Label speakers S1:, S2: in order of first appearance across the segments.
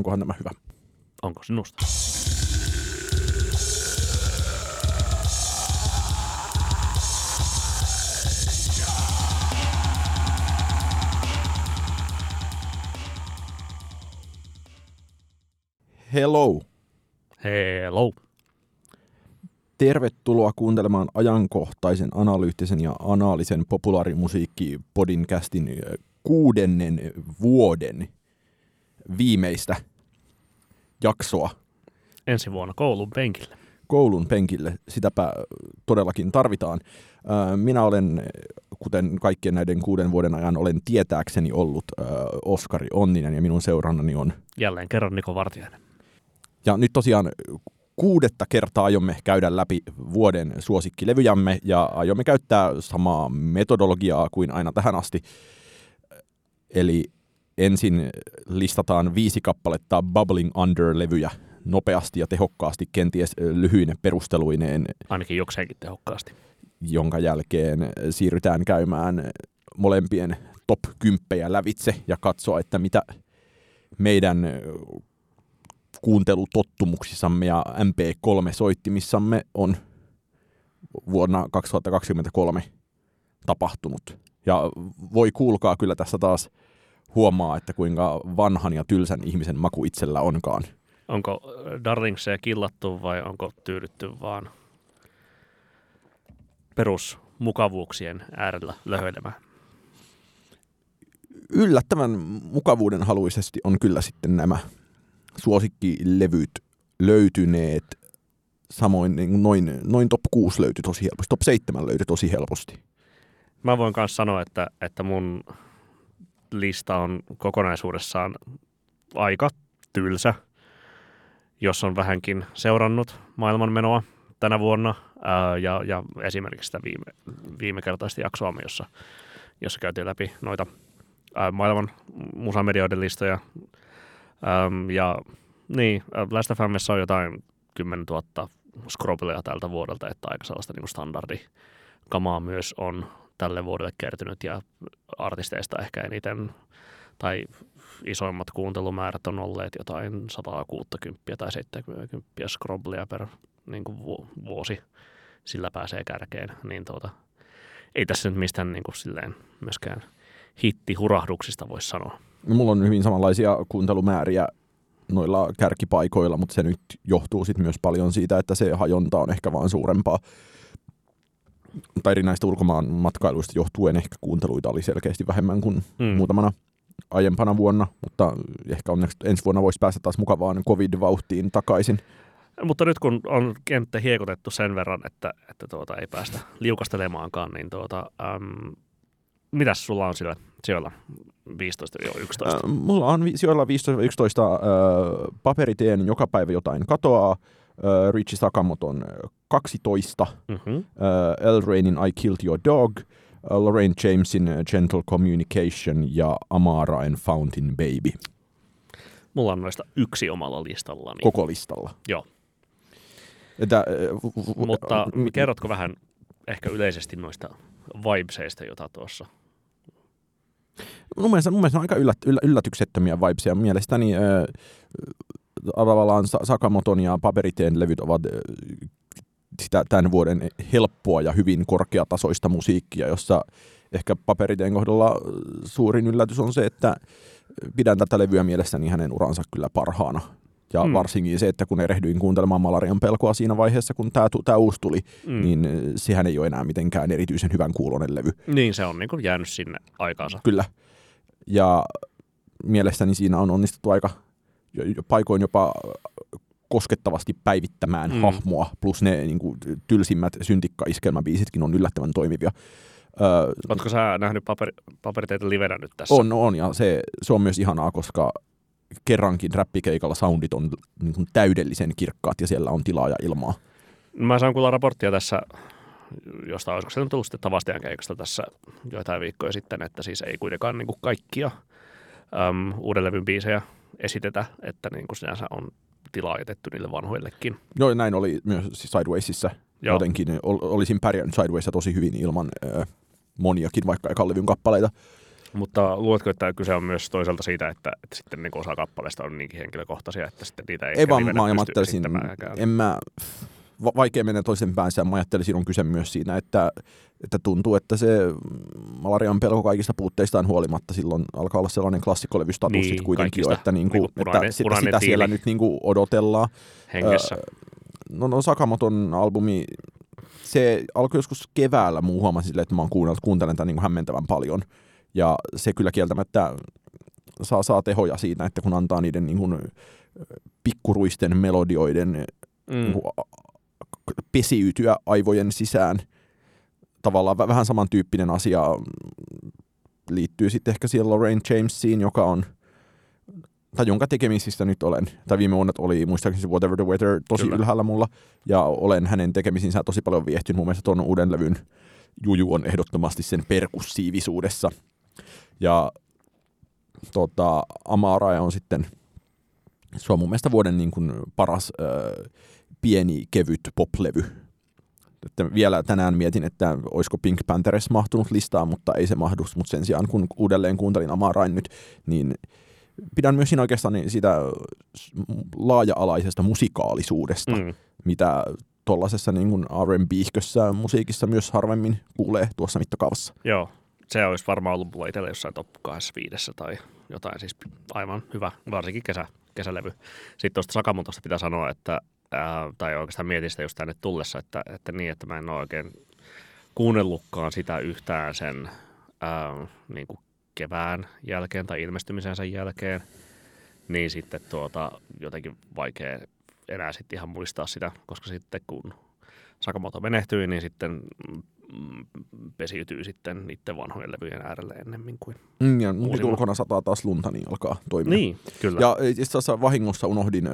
S1: Onkohan tämä hyvä?
S2: Onko sinusta?
S1: Hello!
S2: Hello.
S1: Tervetuloa kuuntelemaan ajankohtaisen, analyyttisen ja anaalisen populaarimusiikki-podcastin ö, kuudennen vuoden viimeistä jaksoa
S2: Ensi vuonna koulun penkille.
S1: koulun penkille. Sitäpä todellakin tarvitaan. Minä olen, kuten kaikkien näiden kuuden vuoden ajan, olen tietääkseni ollut Oskari Onninen ja minun seurannani on.
S2: Jälleen kerran Niko Vartiainen.
S1: Ja nyt tosiaan kuudetta kertaa aiomme käydä läpi vuoden suosikkilevyjämme ja aiomme käyttää samaa metodologiaa kuin aina tähän asti. Eli ensin listataan viisi kappaletta Bubbling Under-levyjä nopeasti ja tehokkaasti, kenties lyhyine perusteluineen,
S2: Ainakin jokseenkin tehokkaasti.
S1: jonka jälkeen siirrytään käymään molempien top 10 lävitse ja katsoa, että mitä meidän kuuntelutottumuksissamme ja MP3-soittimissamme on vuonna 2023 tapahtunut. Ja voi kuulkaa kyllä tässä taas huomaa, että kuinka vanhan ja tylsän ihmisen maku itsellä onkaan.
S2: Onko Darlingseja killattu vai onko tyydytty vaan perusmukavuuksien äärellä löhöilemään?
S1: yllättävän mukavuuden haluisesti on kyllä sitten nämä suosikkilevyt löytyneet. Samoin niin noin, noin top 6 löytyi tosi helposti, top 7 löytyi tosi helposti.
S2: Mä voin myös sanoa, että, että mun lista on kokonaisuudessaan aika tylsä, jos on vähänkin seurannut maailmanmenoa tänä vuonna ää, ja, ja esimerkiksi sitä viime, viime kertaista jaksoamme, jossa, jossa käytiin läpi noita ää, maailman musamedioiden listoja. Äm, ja niin, Last FMssä on jotain 10 000 scrobbleja tältä vuodelta, että aika sellaista niin standardikamaa myös on tälle vuodelle kertynyt ja artisteista ehkä eniten tai isoimmat kuuntelumäärät on olleet jotain 160 tai 70 scrobbleja per niin kuin vu- vuosi. Sillä pääsee kärkeen. Niin tuota, ei tässä nyt mistään niin kuin silleen myöskään hittihurahduksista voi sanoa.
S1: No, Mulla on hyvin samanlaisia kuuntelumääriä noilla kärkipaikoilla, mutta se nyt johtuu sit myös paljon siitä, että se hajonta on ehkä vaan suurempaa. Tai eri näistä ulkomaan matkailuista johtuen ehkä kuunteluita oli selkeästi vähemmän kuin
S2: Mm.
S1: muutamana aiempana vuonna, mutta ehkä onneksi ensi vuonna voisi päästä taas mukavaan covid-vauhtiin takaisin.
S2: Mutta nyt kun on kenttä hiekotettu sen verran, että, että tuota, ei päästä liukastelemaankaan, niin tuota, äm, mitäs sulla on sillä sijoilla 15-11?
S1: Äh, mulla on vi- sijoilla 15-11 äh, paperiteen joka päivä jotain katoaa, äh, Richie Sakamoton 12,
S2: Mm-hmm.
S1: äh, El Rainin I Killed Your Dog, äh, Lorraine Jamesin äh, Gentle Communication ja Amaraen Fountain Baby
S2: Mulla on noista yksi omalla listallani.
S1: koko listalla.
S2: Joo.
S1: Että, äh,
S2: Mutta
S1: m-
S2: kerrotko vähän ehkä yleisesti noista vibeseista, jota tuossa...
S1: mun mielestä, mun mielestä on aika yllät, yllä, yllätyksettömiä vibesia. Mielestäni äh, tavallaan Sa- Sakamoton ja Paperiteen levyt ovat äh, sitä tämän vuoden helppoa ja hyvin korkeatasoista musiikkia, jossa ehkä Paperiteen kohdalla suurin yllätys on se, että pidän tätä levyä mielestäni hänen uransa kyllä parhaana. Ja
S2: Mm.
S1: varsinkin se, että kun erehdyin kuuntelemaan Malarian pelkoa siinä vaiheessa, kun tämä, tämä uusi tuli,
S2: Mm.
S1: niin äh, sehän ei ole enää mitenkään erityisen hyvän kuulonen levy.
S2: Niin, se on niin kuin jäänyt sinne aikaansa.
S1: Kyllä. Ja mielestäni siinä on onnistuttu aika paikoin jopa koskettavasti päivittämään
S2: Mm.
S1: hahmoa, plus ne niin kuin, tylsimmät syntikka-iskelmäbiisitkin on yllättävän toimivia. Öö,
S2: Oletko sä nähnyt paperi, paperiteitä livenä nyt tässä?
S1: on, on, ja se, se on myös ihanaa, koska kerrankin räppikeikalla soundit on niin kuin, täydellisen kirkkaat ja siellä on tilaa ja ilmaa.
S2: Mä saan kuulla raporttia tässä, josta olisiko se tullut sitten Tavastian keikasta tässä joitain viikkoja sitten, että siis ei kuitenkaan niin kuin kaikkia äm, uuden levyn biisejä esitetä, että niin kuin sinänsä on tilaa jätetty niille vanhoillekin.
S1: Joo, näin oli myös Sidewaysissa.
S2: Joo.
S1: Jotenkin ol, olisin pärjännyt Sidewaysissa tosi hyvin ilman ö, moniakin, vaikka ekan kappaleita.
S2: Mutta luuletko, että kyse on myös toisaalta siitä, että, että sitten niin osa kappaleista on niinkin henkilökohtaisia, että sitten niitä ei
S1: Ei vaan mä ajattelisin, en mä, vaikea mennä toisen päänsä, mä ajattelisin on kyse myös siinä, että, että tuntuu, että se malarian pelko kaikista puutteistaan huolimatta silloin alkaa olla sellainen klassikkolevystatus
S2: Niin,
S1: sit kuitenkin jo, että, niinku,
S2: Niinku punainen-
S1: että sitä,
S2: punainen
S1: sitä siellä
S2: tiili.
S1: nyt niinku odotellaan.
S2: Hengessä.
S1: No, no Sakamoton albumi, se alkoi joskus keväällä, muu huomasin silleen, että mä oon kuunnellut, kuuntelen tämän niin hämmentävän paljon. Ja se kyllä kieltämättä saa, saa tehoja siitä, että kun antaa niiden niin kuin, pikkuruisten melodioiden
S2: mm.
S1: niin kuin, pesiytyä aivojen sisään. Tavallaan vä- vähän samantyyppinen asia mm, liittyy sitten ehkä siihen Lorraine Jamesiin, joka on tai jonka tekemisistä nyt olen, tai viime vuonna oli muistaakseni se Whatever the Weather tosi
S2: Kyllä.
S1: Kyllä. ylhäällä mulla, ja olen hänen tekemisinsä tosi paljon viehtynyt. Mun mielestä tuon uuden levyn juju on ehdottomasti sen perkussiivisuudessa. Ja tota, Amara on sitten, se on mun mielestä vuoden niin kuin paras ö, pieni, kevyt poplevy. Että vielä tänään mietin, että olisiko Pink Panthers mahtunut listaan, mutta ei se mahdu. Mutta sen sijaan, kun uudelleen kuuntelin Amarain nyt, niin pidän myös siinä oikeastaan niin sitä laaja-alaisesta musikaalisuudesta, mm. Mitä tuollaisessa niin R&B-kössä musiikissa myös harvemmin kuulee tuossa mittakaavassa.
S2: Joo, se olisi varmaan ollut mulla itsellä jossain top 25 tai jotain, siis aivan hyvä, varsinkin kesä, kesälevy. Sitten tuosta Sakamotosta pitää sanoa, että, ää, tai oikeastaan mietin sitä just tänne tullessa, että, että niin, että mä en ole oikein kuunnellutkaan sitä yhtään sen ää, niin kuin kevään jälkeen tai ilmestymisensä jälkeen, niin sitten tuota, jotenkin vaikea enää sitten ihan muistaa sitä, koska sitten kun Sakamoto menehtyi, niin sitten pesiytyy sitten niiden vanhojen levyjen äärelle ennemmin kuin...
S1: Mm, ja nyt ulkona sataa taas lunta, niin alkaa toimia.
S2: Niin, kyllä.
S1: Ja itse asiassa vahingossa unohdin ö,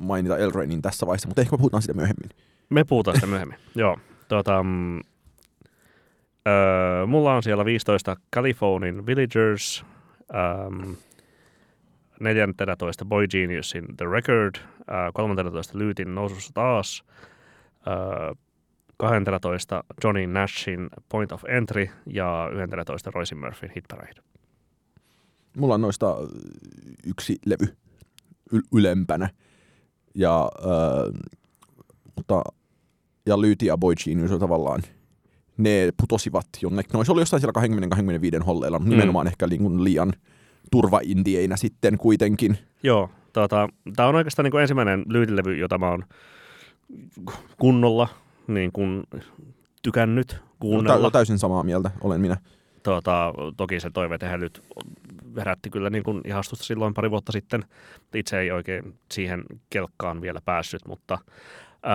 S1: mainita Elrainin tässä vaiheessa, mutta ehkä me puhutaan siitä myöhemmin.
S2: Me puhutaan sitä myöhemmin. Joo. Tuota, mm, öö, mulla on siellä 15 Californin Villagers, ähm, 14 Boy Geniusin The Record, äh, 13 Lyytin nousussa taas, äh, 12 Johnny Nashin Point of Entry ja 11 Royce Murphyn Hit Parade.
S1: Mulla on noista yksi levy ylempänä. Ja, ö, mutta, ja Lyyti ja Boy Genius on tavallaan ne putosivat jonnekin. No se oli jossain siellä 20-25 holleilla, mutta
S2: Mm.
S1: nimenomaan ehkä niin liian turvaindieinä sitten kuitenkin.
S2: Joo, tota, tämä on oikeastaan niin ensimmäinen lyytilevy, jota mä oon kunnolla niin kuin tykännyt kuunnella.
S1: täysin samaa mieltä olen minä.
S2: Tota, toki se toiveet nyt herätti kyllä niin kuin ihastusta silloin pari vuotta sitten. Itse ei oikein siihen kelkkaan vielä päässyt, mutta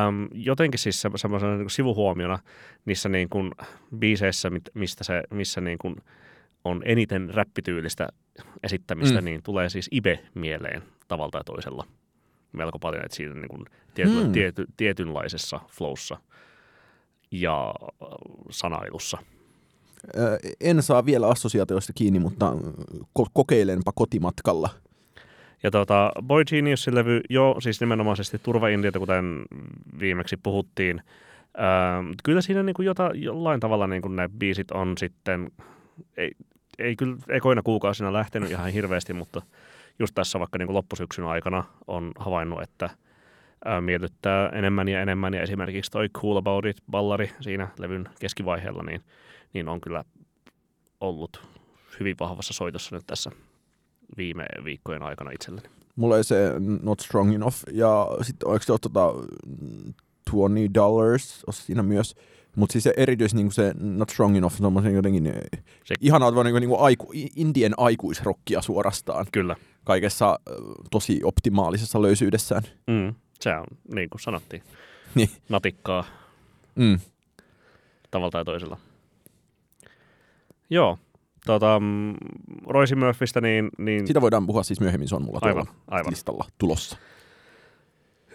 S2: äm, jotenkin siis se, semmoisena niin sivuhuomiona niissä niin kuin biiseissä, mistä se, missä niin kuin on eniten räppityylistä esittämistä,
S1: mm.
S2: niin tulee siis Ibe mieleen tavalla tai toisella melko paljon, että siinä niin kuin tiety,
S1: Mm.
S2: mm. tiety, tietynlaisessa flowssa ja äh, sanailussa.
S1: En saa vielä assosiaatioista kiinni, mutta ko- kokeilenpa kotimatkalla.
S2: Ja tota, Boy Geniusin levy, jo siis nimenomaisesti turvaindiata, kuten viimeksi puhuttiin. Ähm, kyllä siinä niin kuin jota, jollain tavalla niin kuin ne biisit on sitten, ei, ei kyllä ekoina kuukausina lähtenyt ihan hirveästi, mutta just tässä vaikka niin kuin loppusyksyn aikana on havainnut, että ää, miellyttää enemmän ja enemmän. Ja esimerkiksi toi Cool About It ballari siinä levyn keskivaiheella, niin, niin on kyllä ollut hyvin vahvassa soitossa nyt tässä viime viikkojen aikana itselleni.
S1: Mulla ei se Not Strong Enough, ja sitten oliko se ole tota, 20 dollars on siinä myös. Mutta siis se erityisesti niinku se Not Strong Enough, semmoisen jotenkin
S2: Se-
S1: se... ihanaa, että niinku, niinku aiku, indien aikuisrokkia suorastaan.
S2: Kyllä.
S1: Kaikessa ö, tosi optimaalisessa löysyydessään.
S2: Mm, se on, niin kuin sanottiin,
S1: Niin.
S2: natikkaa
S1: Mm.
S2: tavalla tai toisella. Joo. Tota, mm, Royce Murphystä, niin, niin
S1: Sitä voidaan puhua siis myöhemmin, se on mulla
S2: aivan, aivan.
S1: listalla tulossa.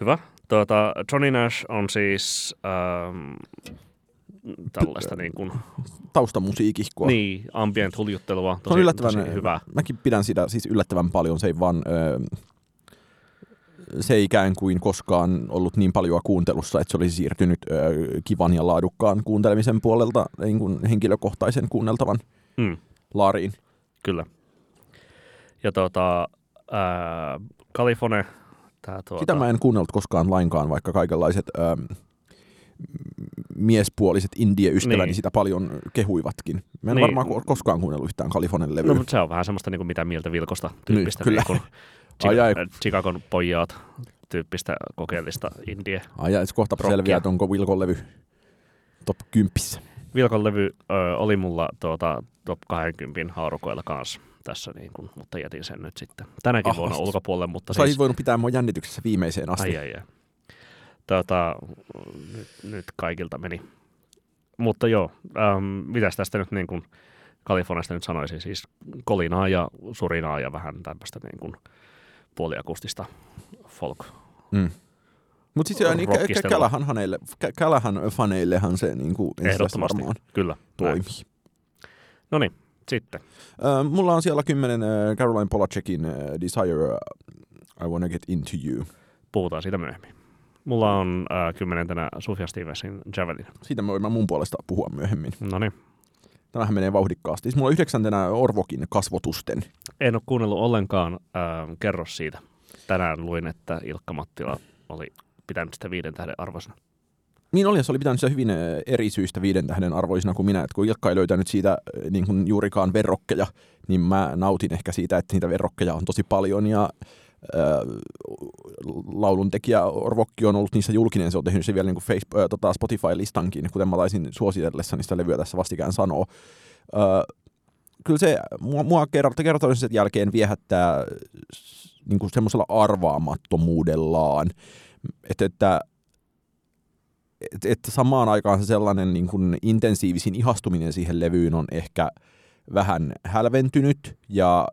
S2: Hyvä. Tuota, Johnny Nash on siis ähm, tällaista niin kuin,
S1: Taustamusiikihkoa.
S2: niin, ambient huljuttelua.
S1: Se
S2: Tosi,
S1: on yllättävän
S2: tosi hyvä.
S1: Mäkin pidän sitä siis yllättävän paljon. Se ei vaan, ö, se ei ikään kuin koskaan ollut niin paljon kuuntelussa, että se olisi siirtynyt ö, kivan ja laadukkaan kuuntelemisen puolelta niin kuin henkilökohtaisen kuunneltavan
S2: Mm.
S1: laariin.
S2: Kyllä. Ja tota, ää, Kalifone, tää tuota,
S1: Sitä mä en kuunnellut koskaan lainkaan, vaikka kaikenlaiset ähm, miespuoliset indie-ystäväni
S2: Niin.
S1: niin. sitä paljon kehuivatkin. Mä en
S2: Niin.
S1: niin. varmaan ko- koskaan kuunnellut yhtään Kalifonen levyä.
S2: No, mutta se on vähän semmoista niin kuin mitä mieltä Vilkosta tyyppistä.
S1: kyllä.
S2: Niin kuin
S1: Ai, ai.
S2: Chica- Chicagon pojat tyyppistä kokeellista indie.
S1: Ai ja kohta
S2: Rockia.
S1: selviää, että onko Vilkon levy top 10.
S2: Vilkon levy ö, oli mulla tuota, top 20 haurukoilla kanssa tässä, niin kuin, mutta jätin sen nyt sitten tänäkin
S1: Ah,
S2: vuonna ulkopuolelle. Mutta
S1: Sä
S2: siis,
S1: voinut pitää mua jännityksessä viimeiseen asti.
S2: ai, ai, ai. Tota, nyt, nyt kaikilta meni. Mutta joo, ähm, mitäs tästä nyt niin kuin Kaliforniasta nyt sanoisin, siis kolinaa ja surinaa ja vähän tämmöistä niin kuin puoliakustista folk.
S1: Mm. Mutta niin,
S2: Rockistelua.
S1: Kälähän, haneille, Kä- Kälähän faneillehan se niin kuin
S2: Ehdottomasti,
S1: varmaan
S2: kyllä.
S1: toimii.
S2: No niin, sitten.
S1: Ö, mulla on siellä kymmenen ö, Caroline Polacekin ö, Desire, I Wanna Get Into You.
S2: Puhutaan siitä myöhemmin. Mulla on äh, kymmenentenä Sufjan Stevensin Javelin.
S1: Siitä mä voin mun puolesta puhua myöhemmin.
S2: No niin.
S1: Tämähän menee vauhdikkaasti. Siis mulla on yhdeksäntenä Orvokin kasvotusten.
S2: En ole kuunnellut ollenkaan. Äh, kerro siitä. Tänään luin, että Ilkka Mattila oli pitänyt sitä viiden tähden arvoisena.
S1: Niin oli, se oli pitänyt sitä hyvin ö, eri syistä viiden tähden arvoisena kuin minä. Et kun Ilkka ei löytänyt siitä ö, niin kuin juurikaan verrokkeja, niin mä nautin ehkä siitä, että niitä verrokkeja on tosi paljon. Ja lauluntekijä Orvokki on ollut niissä julkinen, se on tehnyt se vielä niin kuin Facebook, ö, tota Spotify-listankin, kuten mä taisin suositellessani sitä levyä tässä vastikään sanoa. Ö, kyllä se mua, mua kerta, kertoisen jälkeen viehättää niin kuin semmoisella arvaamattomuudellaan, että, että että et samaan aikaan se sellainen niin kuin intensiivisin ihastuminen siihen levyyn on ehkä vähän hälventynyt ja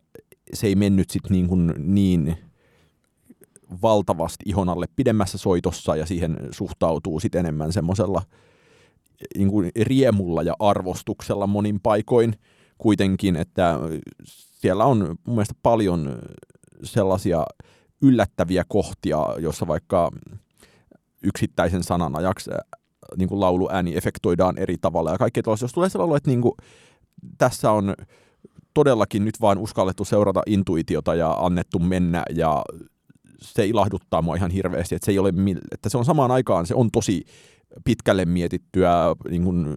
S1: se ei mennyt sit niin, kuin niin valtavasti ihon alle pidemmässä soitossa ja siihen suhtautuu sit enemmän semmoisella niin riemulla ja arvostuksella monin paikoin kuitenkin, että siellä on mun mielestä paljon sellaisia yllättäviä kohtia, jossa vaikka yksittäisen sanan ajaksi niin kuin lauluääni efektoidaan eri tavalla ja kaikkea tuollaista. Jos tulee sellainen että niin kuin, tässä on todellakin nyt vaan uskallettu seurata intuitiota ja annettu mennä ja se ilahduttaa mua ihan hirveästi, että se, ei ole, että se on samaan aikaan, se on tosi pitkälle mietittyä, niin kuin,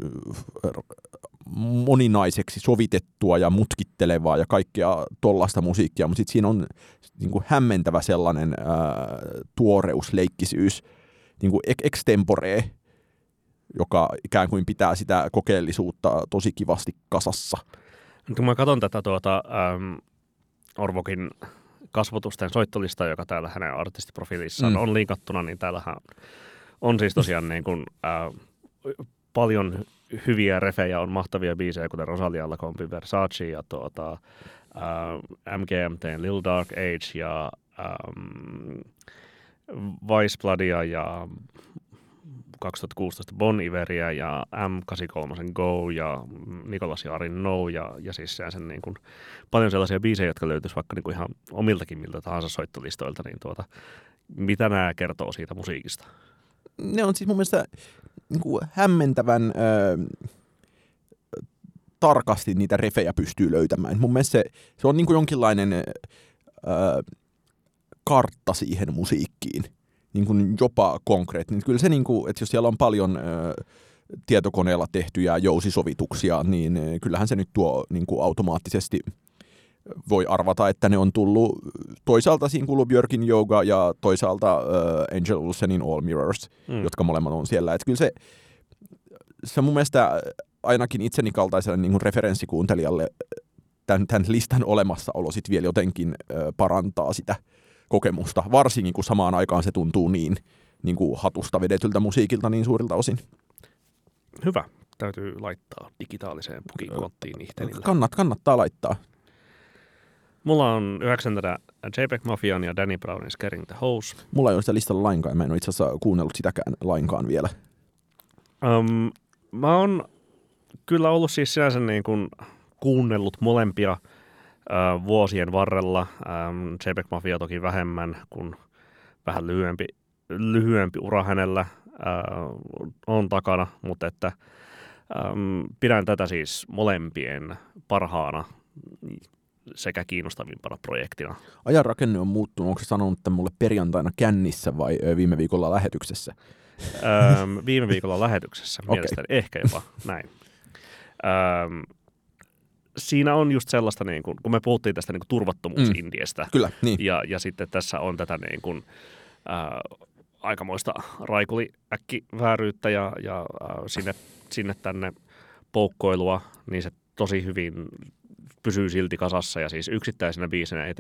S1: moninaiseksi sovitettua ja mutkittelevaa ja kaikkea tollasta musiikkia, mutta sitten siinä on niin kuin hämmentävä sellainen ää, tuoreus, leikkisyys, niin kuin extempore, joka ikään kuin pitää sitä kokeellisuutta tosi kivasti kasassa.
S2: Kun mä katson tätä tuota, äm, Orvokin kasvotusten soittolistaa, joka täällä hänen artistiprofiilissaan
S1: Mm.
S2: on linkattuna, niin täällähän on siis tosiaan niin kuin, äh, paljon hyviä refejä, on mahtavia biisejä, kuten Rosalia Lacombe Versace ja tuota, äh, MGMTn Lil Dark Age ja ähm, Vice Bloodia ja 2016 Bon Iveria ja M83 Go ja Nikolas Jaarin No ja, ja siis sen niin kuin, paljon sellaisia biisejä, jotka löytyisi vaikka niin kuin ihan omiltakin miltä tahansa soittolistoilta, niin tuota, mitä nämä kertoo siitä musiikista?
S1: Ne on siis mun mielestä niin kuin hämmentävän ö, tarkasti niitä refejä pystyy löytämään. Mun mielestä se, se on niin kuin jonkinlainen ö, kartta siihen musiikkiin, niin kuin jopa konkreettinen. Kyllä se, niin kuin, että jos siellä on paljon ö, tietokoneella tehtyjä jousisovituksia, niin kyllähän se nyt tuo niin kuin automaattisesti voi arvata, että ne on tullut toisaalta siinä kuuluu Björkin Yoga ja toisaalta uh, Angel Olsenin All Mirrors,
S2: Mm.
S1: jotka molemmat on siellä. Että kyllä se, se mun mielestä ainakin itseni kaltaiselle niin kuin referenssikuuntelijalle tämän, tämän listan olemassaolo sit vielä jotenkin ö, parantaa sitä kokemusta, varsinkin kun samaan aikaan se tuntuu niin, niin kuin hatusta vedetyltä musiikilta niin suurilta osin.
S2: Hyvä. Täytyy laittaa digitaaliseen pukikonttiin ihtelille.
S1: Kannat, kannattaa laittaa.
S2: Mulla on yhdeksäntenä JPEG Mafian ja Danny Brownin Scaring the Hose.
S1: Mulla ei ole sitä listalla lainkaan, mä en ole itse asiassa kuunnellut sitäkään lainkaan vielä.
S2: Um, mä oon kyllä ollut siis sinänsä niin kuin kuunnellut molempia vuosien varrella. Um, JPEG Mafia toki vähemmän, kun vähän lyhyempi, lyhyempi ura hänellä on takana, mutta että pidän tätä siis molempien parhaana sekä kiinnostavimpana projektina.
S1: Ajan rakenne on muuttunut. Onko se sanonut että mulle perjantaina kännissä vai viime viikolla lähetyksessä?
S2: Öm, viime viikolla lähetyksessä mielestäni, ehkä jopa näin. Öm, siinä on just sellaista, niin kuin, kun me puhuttiin tästä niin kuin turvattomuusindiestä,
S1: Kyllä, niin.
S2: ja, ja sitten tässä on tätä niin kuin, ää, aikamoista raikuliäkkivääryyttä ja, ja ää, sinne, sinne tänne poukkoilua, niin se tosi hyvin pysyy silti kasassa. Ja siis yksittäisenä biisinä ei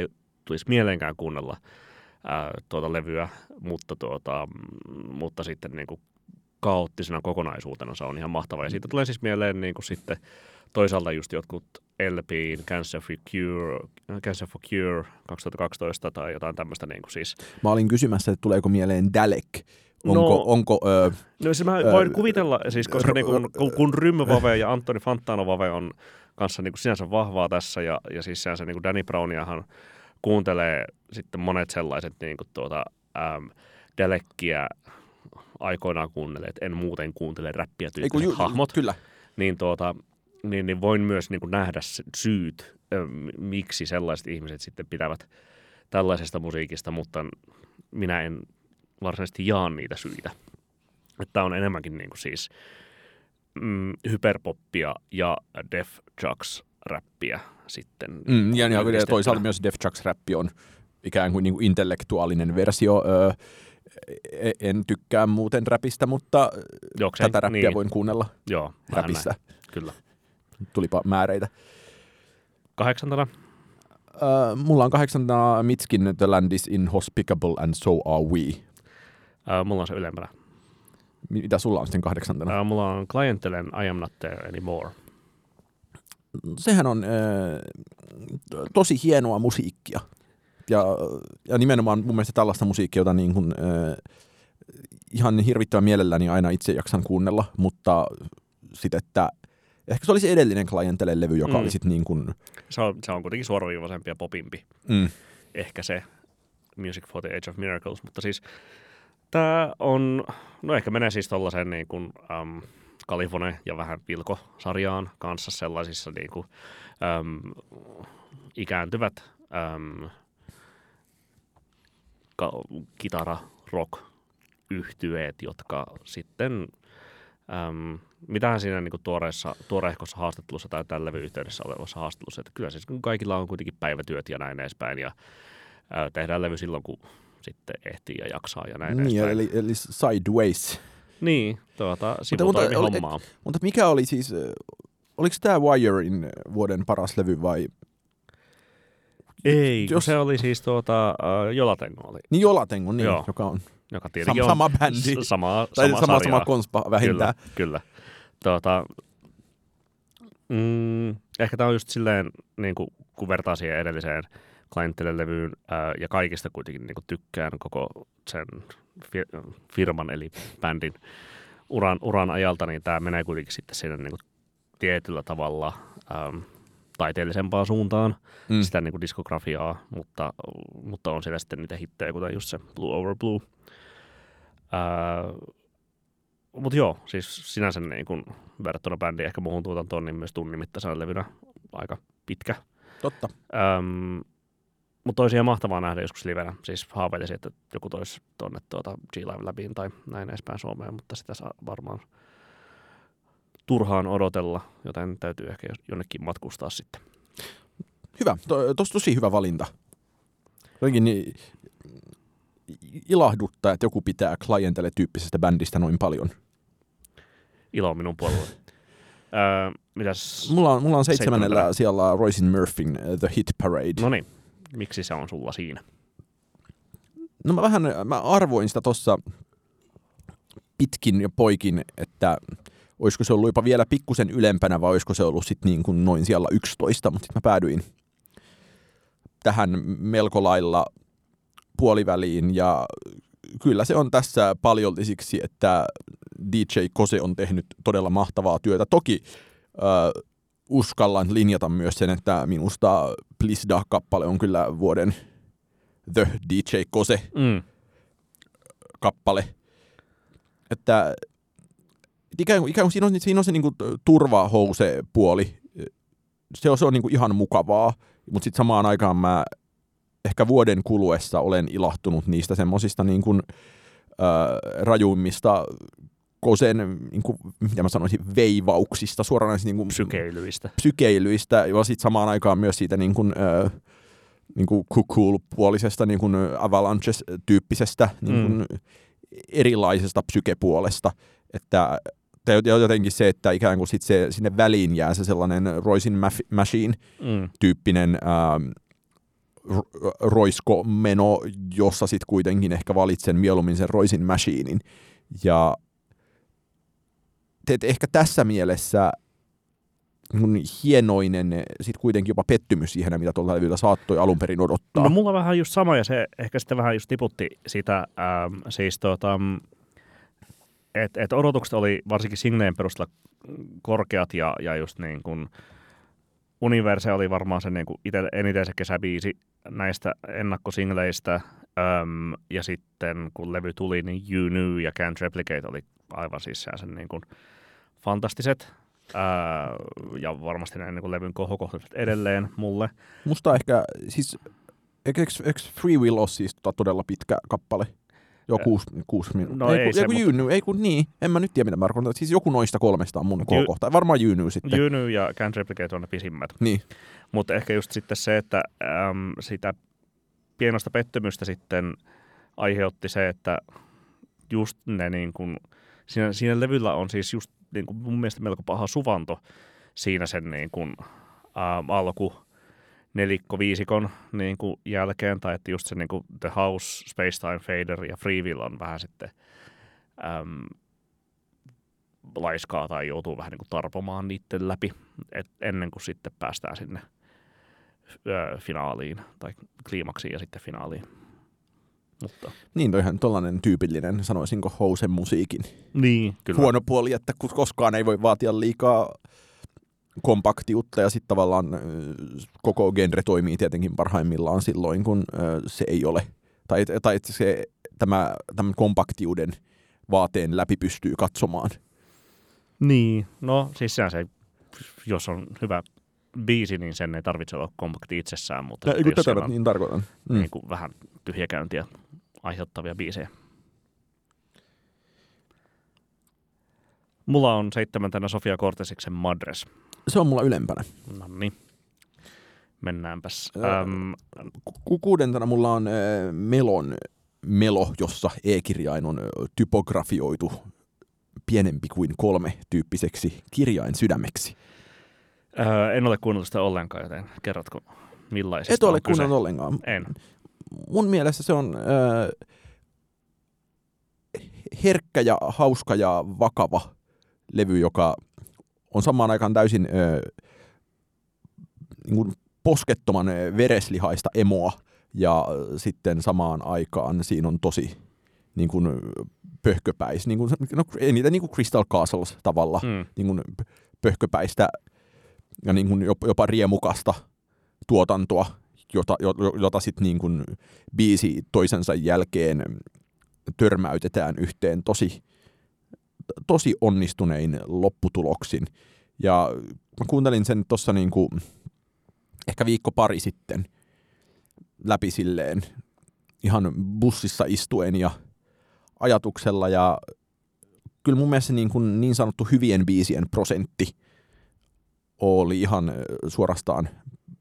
S2: tulisi mieleenkään kuunnella ää, tuota levyä, mutta, tuota, mm, mutta sitten niin kuin kaoottisena kokonaisuutena se on ihan mahtava. Ja siitä tulee siis mieleen niin kuin sitten toisaalta just jotkut LPin Cancer for Cure, Cancer for Cure 2012 tai jotain tämmöistä niin kuin siis.
S1: Mä olin kysymässä, että tuleeko mieleen Dalek. Onko,
S2: No-
S1: onko ö,
S2: No siis mä
S1: Öö,
S2: voin kuvitella, siis koska
S1: r-
S2: niin kun, kun, kun Rymme Vave ja Antoni Fantano Vave on kanssa niin kuin sinänsä vahvaa tässä ja, ja siis sinänsä niin kuin Danny Browniahan kuuntelee sitten monet sellaiset niin kuin tuota, äm, Delekkiä aikoinaan kuunnelleet, en muuten kuuntele räppiä
S1: ei
S2: tyyppiset hahmot,
S1: Kyllä.
S2: niin, tuota, niin, niin voin myös niin kuin nähdä syyt, miksi sellaiset ihmiset sitten pitävät tällaisesta musiikista, mutta minä en varsinaisesti jaa niitä syitä. Tämä on enemmänkin niin kuin siis mm, hyperpoppia ja Def Jux räppiä sitten.
S1: Mm, ja, ja toisaalta myös Def Jux-räppi on ikään kuin, niin kuin intellektuaalinen versio. Ö, e- en tykkää muuten räpistä, mutta
S2: Jokseen,
S1: tätä räppiä
S2: niin,
S1: voin kuunnella
S2: Joo,
S1: räpistä.
S2: näin, kyllä.
S1: Tulipa määreitä.
S2: Kahdeksantena,
S1: Ö, mulla on kahdeksantena Mitskin The Land is Inhospicable and So Are We.
S2: äh, mulla on se ylempänä.
S1: Mitä sulla on sitten kahdeksantena?
S2: Äh, mulla on Clientelen I am not there anymore.
S1: sehän on ö, tosi hienoa musiikkia. Ja, ja nimenomaan mun mielestä tällaista musiikkia, jota niin kuin, ö, ihan hirvittävän mielelläni aina itse jaksan kuunnella, mutta sitten, että ehkä se olisi edellinen klientele levy, joka
S2: Mm.
S1: oli sitten niin kuin,
S2: Se on, se on kuitenkin suoraviivaisempi ja popimpi.
S1: mm,
S2: ehkä se Music for the Age of Miracles, mutta siis tämä on, no ehkä menee siis tollaiseen niin kuin um, Kalifone ja vähän Vilko-sarjaan kanssa sellaisissa niin kuin, um, ikääntyvät um, ka- kitara rock yhtyeet, jotka sitten Um, mitähän siinä niin tuoreessa, tuoreehkossa haastattelussa tai tällä levy yhteydessä olevassa haastattelussa, että kyllä siis kaikilla on kuitenkin päivätyöt ja näin edespäin ja ää, tehdään levy silloin, kun sitten ehtii ja jaksaa ja näin
S1: niin,
S2: edespäin.
S1: eli, eli Sideways.
S2: niin, tuota,
S1: mutta oli-
S2: hommaa.
S1: Mutta mikä oli siis, oliko tämä Wirein vuoden paras levy vai?
S2: Ei, jos... se oli siis tuota, uh, Jolatengo oli,
S1: Niin Jolatengo, niin,
S2: Joo.
S1: joka on
S2: joka tietenkin on
S1: sama bändi.
S2: sama,
S1: Tai
S2: sama,
S1: sama, sama konspa vähintään.
S2: Kyllä, kyllä. Tuota, mm, ehkä tämä on just silleen, niin kuin, kun vertaa siihen edelliseen klienttele-levyyn, ää, ja kaikista kuitenkin niin kuin tykkään koko sen fir- firman eli bändin uran, uran ajalta, niin tämä menee kuitenkin sitten sinne niin kuin tietyllä tavalla äm, taiteellisempaan suuntaan,
S1: Mm.
S2: sitä niin kuin diskografiaa, mutta, mutta on siellä sitten niitä hittejä, kuten just se Blue Over Blue. Mutta joo, siis sinänsä niin kun verrattuna bändiin ehkä muuhun tuotantoon, niin myös tunnin mittaisena levynä aika pitkä.
S1: Totta.
S2: Öm, mutta toisi ihan mahtavaa nähdä joskus livenä. Siis haaveilisin, että joku toisi tuonne tuota G-Live läpiin tai näin edespäin Suomeen, mutta sitä saa varmaan turhaan odotella, joten täytyy ehkä jonnekin matkustaa sitten.
S1: Hyvä, to, tos, tosi hyvä valinta. Jotenkin niin, ilahduttaa, että joku pitää klientele-tyyppisestä bändistä noin paljon.
S2: Ilo minun puolella. öö, mitäs?
S1: Mulla on, mulla on seitsemännellä siellä Roisin Murphyn The Hit Parade.
S2: No niin, miksi se on sulla siinä?
S1: No mä vähän, mä arvoin sitä tossa pitkin ja poikin, että olisiko se ollut jopa vielä pikkusen ylempänä vai olisiko se ollut sitten niin kuin noin siellä 11, mutta sitten mä päädyin tähän melko lailla puoliväliin ja kyllä se on tässä paljolti siksi, että DJ Kose on tehnyt todella mahtavaa työtä. Toki äh, uskallan linjata myös sen, että minusta Plisda-kappale on kyllä vuoden The DJ Kose
S2: Mm.
S1: kappale. Että et ikään kuin, ikään kuin siinä on, siinä on se niinku turvahouse-puoli, se on, se on niin kuin ihan mukavaa, mutta sitten samaan aikaan mä ehkä vuoden kuluessa olen ilahtunut niistä semmoisista niin kuin, äh, rajuimmista kosen, niin kuin, mitä mä sanoisin, veivauksista, suoranaisesti niin kuin,
S2: Psykeilyistä.
S1: psykeilyistä, ja sitten samaan aikaan myös siitä niin kuin, äh, niin kuin cool-puolisesta niin kuin Avalanches-tyyppisestä niin kuin
S2: Mm.
S1: erilaisesta psykepuolesta, että tai jotenkin se, että ikään kuin sit se, sinne väliin jää se sellainen Roisin Maf- Machine
S2: Mm.
S1: ähm, ro- roiskomeno, jossa sitten kuitenkin ehkä valitsen mieluummin sen Roisin Machinein. Ja teet ehkä tässä mielessä mun hienoinen, sitten kuitenkin jopa pettymys siihen, mitä tuolta levyltä saattoi alun perin odottaa.
S2: No mulla vähän just sama, ja se ehkä sitten vähän just tiputti sitä, ähm, siis tota, että et odotukset oli varsinkin singleen perusteella korkeat, ja, ja just niin kuin Universe oli varmaan se niin kuin ite, eniten se kesäbiisi näistä ennakkosingleistä, äm, ja sitten kun levy tuli, niin You Knew ja Can't Replicate oli aivan siis sen niin kuin fantastiset, ää, ja varmasti näin niin kuin levyn kohokohtaisesti edelleen mulle.
S1: Musta ehkä, siis, eikö Free Will ole siis tota todella pitkä kappale? Jo
S2: Ä,
S1: kuusi, kuusi minuuttia.
S2: no
S1: ei,
S2: ei se,
S1: ei, kun
S2: mutta-
S1: ei kun niin, en mä nyt tiedä mitä mä tarkoitan. Siis joku noista kolmesta on mun
S2: Ju-
S1: kohokohta. Varmaan Knew sitten.
S2: Knew ja Can't Replicate on ne pisimmät.
S1: Niin.
S2: Mutta ehkä just sitten se, että äm, sitä pienosta pettymystä sitten aiheutti se, että just ne niin kuin, siinä, siinä levyllä on siis just niin kuin mun mielestä melko paha suvanto siinä sen niin kuin, äm, alku nelikko viisikon niin kuin jälkeen, tai että just se niin kuin The House, Space Time Fader ja Free Will on vähän sitten äm, laiskaa tai joutuu vähän niin kuin tarpomaan niiden läpi, et ennen kuin sitten päästään sinne ö, finaaliin tai kliimaksiin ja sitten finaaliin. Mutta,
S1: Niin, toihan tollainen tyypillinen, sanoisinko, Housen musiikin
S2: niin, kyllä.
S1: huono puoli, että koskaan ei voi vaatia liikaa kompaktiutta ja sitten tavallaan koko genre toimii tietenkin parhaimmillaan silloin, kun se ei ole. Tai, tai että se, tämä, tämän kompaktiuden vaateen läpi pystyy katsomaan.
S2: Niin, no siis se, jos on hyvä biisi, niin sen ei tarvitse olla kompakti itsessään, mutta
S1: Ja, tätä
S2: on
S1: niin tarkoitan. Mm.
S2: niin kuin vähän tyhjäkäyntiä aiheuttavia biisejä. Mulla on seitsemäntenä Sofia Cortesiksen Madres.
S1: Se on mulla ylempänä.
S2: No niin. Mennäänpäs.
S1: Ää,
S2: Öm,
S1: Ku- kuudentena mulla on ö, Melon Melo, jossa E-kirjain on typografioitu pienempi kuin kolme tyyppiseksi kirjain sydämeksi.
S2: öö, en ole kuunnellut sitä ollenkaan, joten kerrotko millaisesta
S1: Et ole kuunnellut ollenkaan.
S2: En.
S1: Mun mielestä se on ö, herkkä ja hauska ja vakava levy, joka samaan aikaan täysin ö, niin kuin poskettoman vereslihaista emoa ja sitten samaan aikaan siinä on tosi niin kuin, pöhköpäis, niin kuin, no, ei niitä niin kuin Crystal Castles tavalla,
S2: Mm.
S1: niin kuin pöhköpäistä ja niin kuin jopa, riemukasta tuotantoa, jota, jo- jo- jota sitten niin kuin biisi toisensa jälkeen törmäytetään yhteen tosi, tosi onnistunein lopputuloksin. Ja mä kuuntelin sen tuossa niin kuin ehkä viikko pari sitten läpi silleen ihan bussissa istuen ja ajatuksella ja kyllä mun mielestä niin, kuin niin sanottu hyvien biisien prosentti oli ihan suorastaan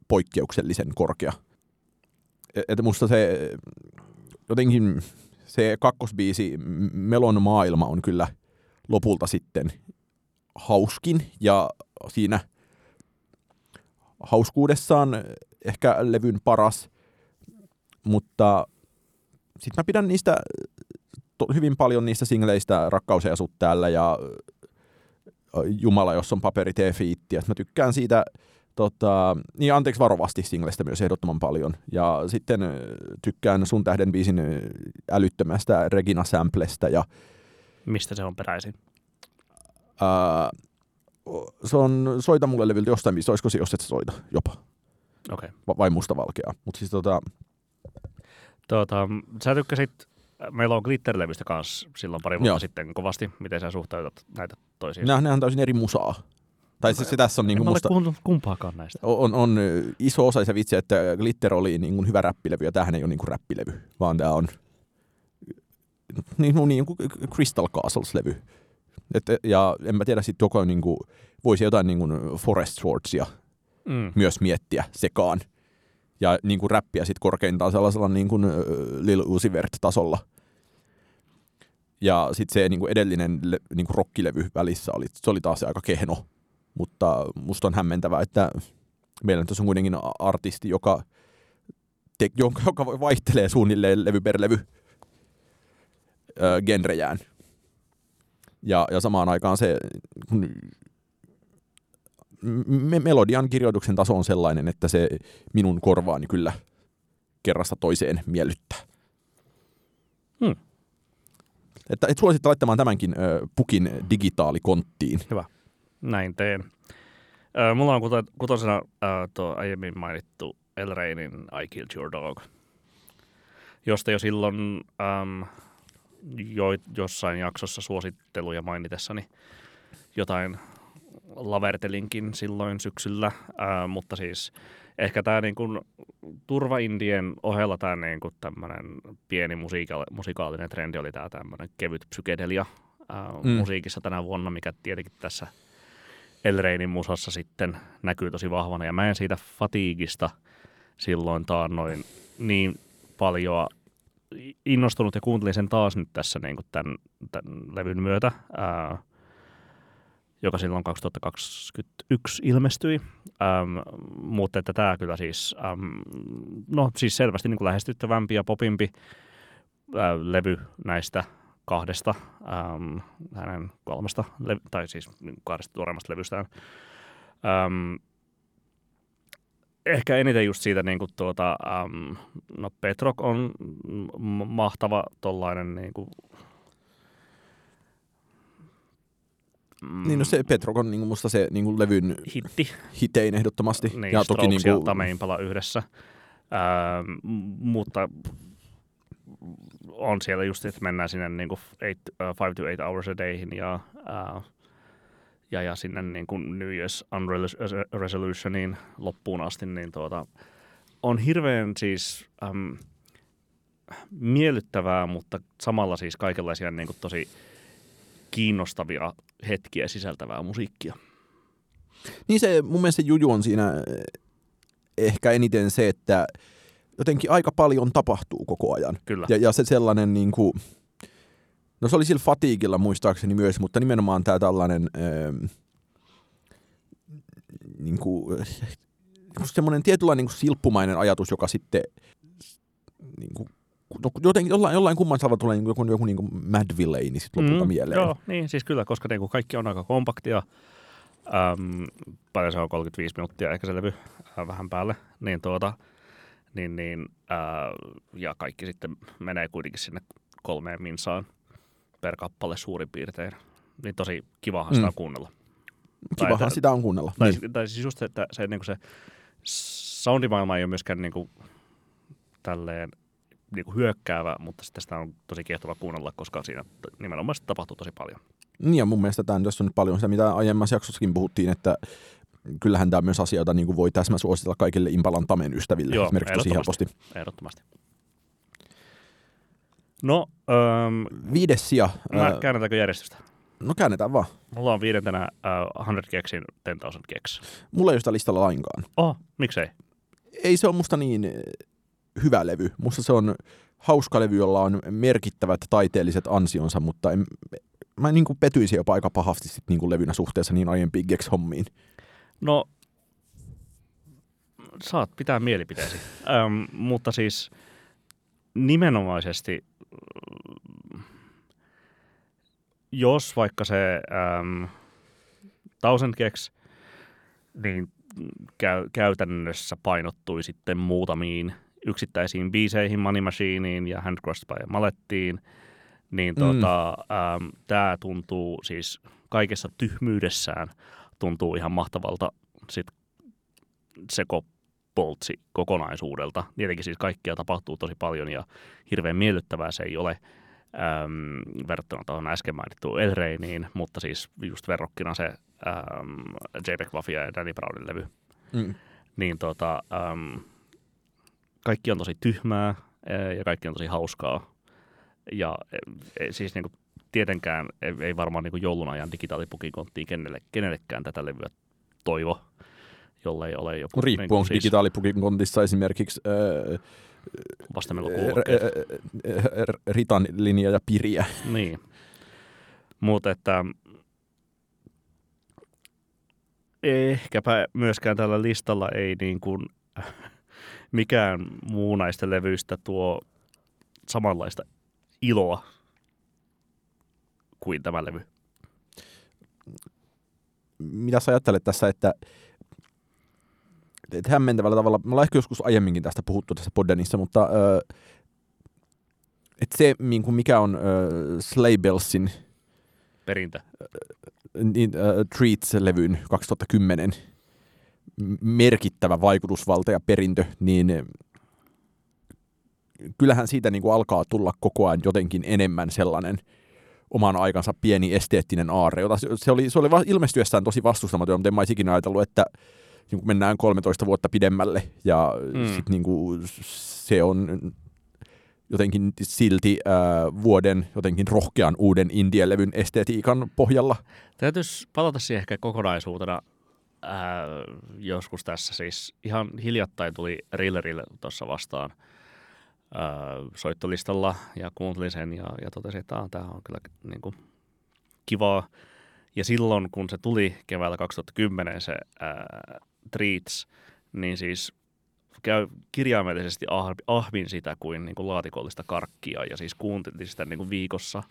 S1: poikkeuksellisen korkea. E- Että musta se jotenkin se kakkosbiisi Melon maailma on kyllä lopulta sitten hauskin ja siinä hauskuudessaan ehkä levyn paras, mutta sitten mä pidän niistä hyvin paljon niistä singleistä Rakkaus ja asut täällä ja Jumala, jos on paperi, tee fiittiä. Mä tykkään siitä, tota, niin anteeksi varovasti singleistä myös ehdottoman paljon. Ja sitten tykkään sun tähden biisin älyttömästä Regina Samplesta ja
S2: Mistä se on peräisin?
S1: ää, se on Soita mulle levyltä jostain biisistä, olisiko se Jos et soita jopa,
S2: Okei. Okay.
S1: Va- vai Mustavalkea. Mutta siis tota,
S2: Tuota, sä tykkäsit, meillä on Glitter-levystä kanssa silloin pari vuotta
S1: Joo.
S2: sitten kovasti. Miten sä suhtautat näitä toisiin?
S1: nehän on täysin eri musaa. Tai se, se tässä on niin
S2: ole
S1: musta,
S2: kumpaakaan näistä.
S1: on, on iso osa se vitsi, että Glitter oli niin kuin hyvä räppilevy, ja tämähän ei ole niin kuin räppilevy, vaan tämä on niin, kuin- niin kuin Crystal Castles-levy. Et, ja en mä tiedä, sitten joko niin kuin, voisi jotain niin kuin Forest Swordsia
S2: Mm.
S1: myös miettiä sekaan. Ja niin kuin räppiä sitten korkeintaan sellaisella niin kuin Lil Uzi Vert-tasolla. Ja sitten se niin kuin edellinen niin kuin rockilevy välissä oli, se oli taas aika kehno. Mutta musta on hämmentävää, että meillä tässä on kuitenkin artisti, joka, te, joka, joka vaihtelee suunnilleen levy per levy ö, genrejään. Ja, ja samaan aikaan se kun me- melodian kirjoituksen taso on sellainen, että se minun korvaani kyllä kerrasta toiseen miellyttää.
S2: Hmm.
S1: Että et suosittelen laittamaan tämänkin ö, pukin digitaalikonttiin.
S2: Näin teen. Ö, mulla on kuto- kutosena ö, tuo aiemmin mainittu El Reinin I Killed Your Dog, josta jo silloin äm, jo, jossain jaksossa suositteluja mainitessani jotain lavertelinkin silloin syksyllä, ää, mutta siis ehkä tämä niinku turvaindien ohella tämä niinku tämmöinen pieni musiika- musikaalinen trendi oli tämä tämmöinen kevyt psykedelia ää,
S1: Mm.
S2: mm. musiikissa tänä vuonna, mikä tietenkin tässä El Reinin musassa sitten näkyy tosi vahvana. Ja mä en siitä fatiigista silloin taannoin niin paljon innostunut ja kuuntelin sen taas nyt tässä niin kuin tämän, tämän levyn myötä, ää, joka silloin 2021 ilmestyi. Ähm, mutta että tämä kyllä siis, ähm, no siis selvästi niin kuin lähestyttävämpi ja popimpi ää, levy näistä kahdesta ähm, hänen kolmesta, tai siis kahdesta tuoreimmasta levystään. Ähm, ehkä eniten just siitä, niin kuin tuota, ähm, no Petrok on mahtava tollainen niin kuin, mm,
S1: Niin no se Petrok on niin musta se niin levyn
S2: hitti.
S1: hitein ehdottomasti.
S2: Niin,
S1: ja toki
S2: Strokes
S1: niin
S2: ja
S1: kuin,
S2: Tame Impala yhdessä. M- mutta on siellä just, että mennään sinne niin kuin eight, uh, five to eight hours a dayhin ja, uh, ja, ja sinne niin kuin New Year's Resolutioniin loppuun asti, niin tuota, on hirveän siis äm, miellyttävää, mutta samalla siis kaikenlaisia niin kuin tosi kiinnostavia hetkiä sisältävää musiikkia.
S1: Niin se, mun mielestä se juju on siinä eh, ehkä eniten se, että jotenkin aika paljon tapahtuu koko ajan.
S2: Kyllä.
S1: Ja, ja se sellainen niin kuin, no se oli sillä fatiigilla muistaakseni myös, mutta nimenomaan tämä tällainen ähm, niin kuin, semmoinen tietynlainen niin kuin silppumainen ajatus, joka sitten niin kuin, no, jotenkin jollain, jollain kumman tavalla tulee niin kuin joku, joku niin kuin Mad Villain sitten lopulta mm, mieleen.
S2: Joo, niin siis kyllä, koska niinku kaikki on aika kompaktia. Äm, paljon se on 35 minuuttia ehkä se levy äh, vähän päälle. Niin tuota, niin, niin, äh, ja kaikki sitten menee kuitenkin sinne kolmeen minsaan per kappale suurin piirtein. Niin tosi kivahan sitä
S1: Mm.
S2: on kuunnella.
S1: Kivahan
S2: tai-
S1: sitä on kuunnella.
S2: Tai,
S1: Niin.
S2: tai siis just se, että se, niin se soundimaailma ei ole myöskään niin kuin, tälleen niin kuin hyökkäävä, mutta sitten sitä on tosi kiehtova kuunnella, koska siinä nimenomaan tapahtuu tosi paljon.
S1: Niin ja mun mielestä tämä tässä on nyt paljon sitä, mitä aiemmassa jaksossakin puhuttiin, että kyllähän tämä on myös asia, jota niin kuin voi täsmä suositella kaikille Impalan Tamen ystäville
S2: Joo,
S1: esimerkiksi tosi helposti.
S2: ehdottomasti. No, ähm,
S1: Viides sija.
S2: mä
S1: ää,
S2: käännetäänkö järjestystä?
S1: no käännetään vaan.
S2: Mulla on viidentenä äh, 100 Keksin 10,000 Keks.
S1: Mulla ei ole sitä listalla lainkaan.
S2: Oh, miksei?
S1: Ei se ole musta niin eh, hyvä levy. Musta se on hauska levy, jolla on merkittävät taiteelliset ansionsa, mutta en, mä niin kuin petyisin jopa aika pahasti sit niin kuin levynä suhteessa niin aiempiin Gex-hommiin.
S2: No, saat pitää mielipiteesi. Öm, mutta siis nimenomaisesti, jos vaikka se Thousand Gex, niin käy, käytännössä painottui sitten muutamiin yksittäisiin biiseihin, Money Machineen ja Handcrushed by Malettiin, niin
S1: Mm.
S2: tota, äm, tämä tuntuu siis kaikessa tyhmyydessään tuntuu ihan mahtavalta sit sekopoltsi kokonaisuudelta. Tietenkin siis kaikkia tapahtuu tosi paljon ja hirveän miellyttävää se ei ole äm, verrattuna tuohon äsken mainittuun El Reiniin, mutta siis just verrokkina se ähm, JPEG Wafia ja Danny Brownin levy,
S1: Mm.
S2: niin tota, ähm, kaikki on tosi tyhmää ää, ja kaikki on tosi hauskaa. Ja e, siis niin kuin, tietenkään ei, ei varmaan niin joulun ajan digitaalipukikonttiin kenelle, kenellekään tätä levyä toivo, jollei ole joku...
S1: Riippuu,
S2: niin
S1: onko
S2: siis
S1: digitaalipukin kontissa esimerkiksi äh, Ritan linja ja piriä.
S2: Niin. Mutta että ehkäpä myöskään tällä listalla ei niin kuin mikään muu näistä levyistä tuo samanlaista iloa kuin tämä levy.
S1: Mitä sä ajattelet tässä, että että hämmentävällä tavalla, me ollaan ehkä joskus aiemminkin tästä puhuttu tässä Poddenissa, mutta ö, että se, niin kuin mikä on ö, Slaybellsin
S2: Perintö.
S1: niin, äh, Treats-levyn 2010 m- merkittävä vaikutusvalta ja perintö, niin äh, kyllähän siitä niin kuin alkaa tulla koko ajan jotenkin enemmän sellainen oman aikansa pieni esteettinen aarre, jota se- oli, se oli ilmestyessään tosi vastustamaton, mutta en mä ikinä ajatellut, että niin kuin mennään 13 vuotta pidemmälle ja
S2: Mm.
S1: sit niin kuin se on jotenkin silti äh, vuoden jotenkin rohkean uuden indie-levyn estetiikan pohjalla.
S2: Täytyisi palata siihen ehkä kokonaisuutena ää, joskus tässä. Siis ihan hiljattain tuli Rillerille tuossa vastaan ää, soittolistalla ja kuuntelin sen ja, ja totesin, että "Aa, tämä on kyllä niin kuin, kivaa. Ja silloin, kun se tuli keväällä 2010, se ää, Treats, niin siis käy kirjaimellisesti ah- ahmin sitä kuin, niin kuin laatikollista karkkia ja siis kuuntelin sitä niin kuin viikossa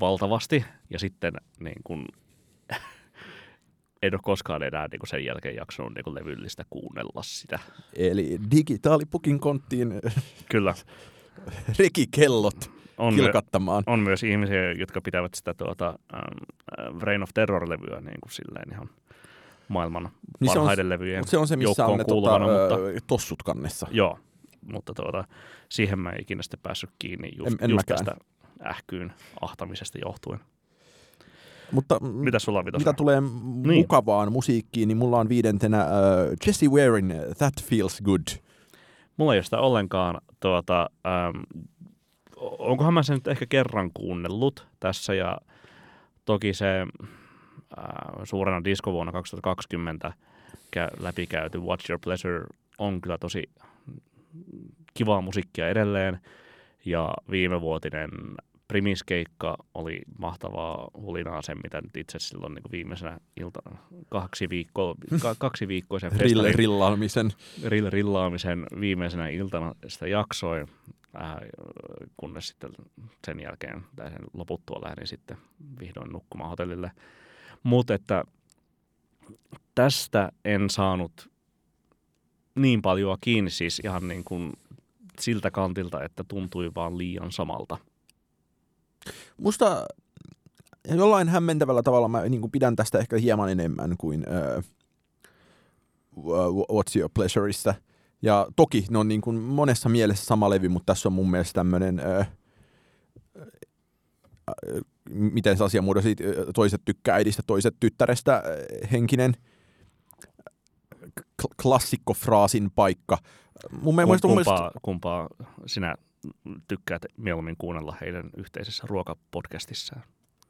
S2: valtavasti ja sitten niin kuin, en ole koskaan enää niin kuin sen jälkeen jaksanut niin kuin levyllistä kuunnella sitä.
S1: Eli digitaalipukin konttiin
S2: Kyllä,
S1: rekikellot
S2: on, my-
S1: kilkattamaan.
S2: on myös ihmisiä, jotka pitävät sitä tuota, ähm, Reign of Terror-levyä niin kuin silleen ihan maailman
S1: Niin se on-
S2: parhaiden levyjen
S1: se on se, missä on ne tota,
S2: kuuluvana, mutta
S1: ö, tossut kannessa.
S2: joo, mutta tuota, siihen mä en ikinä sitten päässyt kiinni just,
S1: En- en
S2: just
S1: mäkään.
S2: tästä ähkyyn ahtamisesta johtuen.
S1: Mutta
S2: Mitä sulla on
S1: mitä tulee
S2: Niin.
S1: mukavaan musiikkiin, niin mulla on viidentenä uh, Jesse Warein That Feels Good.
S2: Mulla ei ole sitä ollenkaan, tuota, ähm, onkohan mä sen nyt ehkä kerran kuunnellut tässä ja toki se suurena diskovuonna 2020 kä- läpikäyty Watch Your Pleasure on kyllä tosi kivaa musiikkia edelleen ja viimevuotinen Primiskeikka oli mahtavaa hulinaa sen, mitä nyt itse silloin niin viimeisenä ilta, kaksi, viikko, ka, kaksi viikkoisen
S1: Rille rillaamisen.
S2: rill- rillaamisen viimeisenä iltana sitä jaksoin, äh, kunnes sitten sen jälkeen tai sen loputtua lähdin sitten vihdoin nukkumaan hotellille. Mutta että tästä en saanut niin paljon kiinni siis ihan niin kuin siltä kantilta, että tuntui vaan liian samalta.
S1: Musta jollain hämmentävällä tavalla mä niin kuin pidän tästä ehkä hieman enemmän kuin uh, What's Your Pleasureista. Ja toki ne on niin kuin monessa mielessä sama levy, mutta tässä on mun mielestä tämmöinen, uh, miten se asia muodosi, toiset tykkää äidistä, toiset tyttärestä äh, henkinen klassikkofraasin paikka. Mun mielestä, mun mielestä
S2: kumpaa, kumpaa sinä tykkäät mieluummin kuunnella heidän yhteisessä ruokapodcastissaan?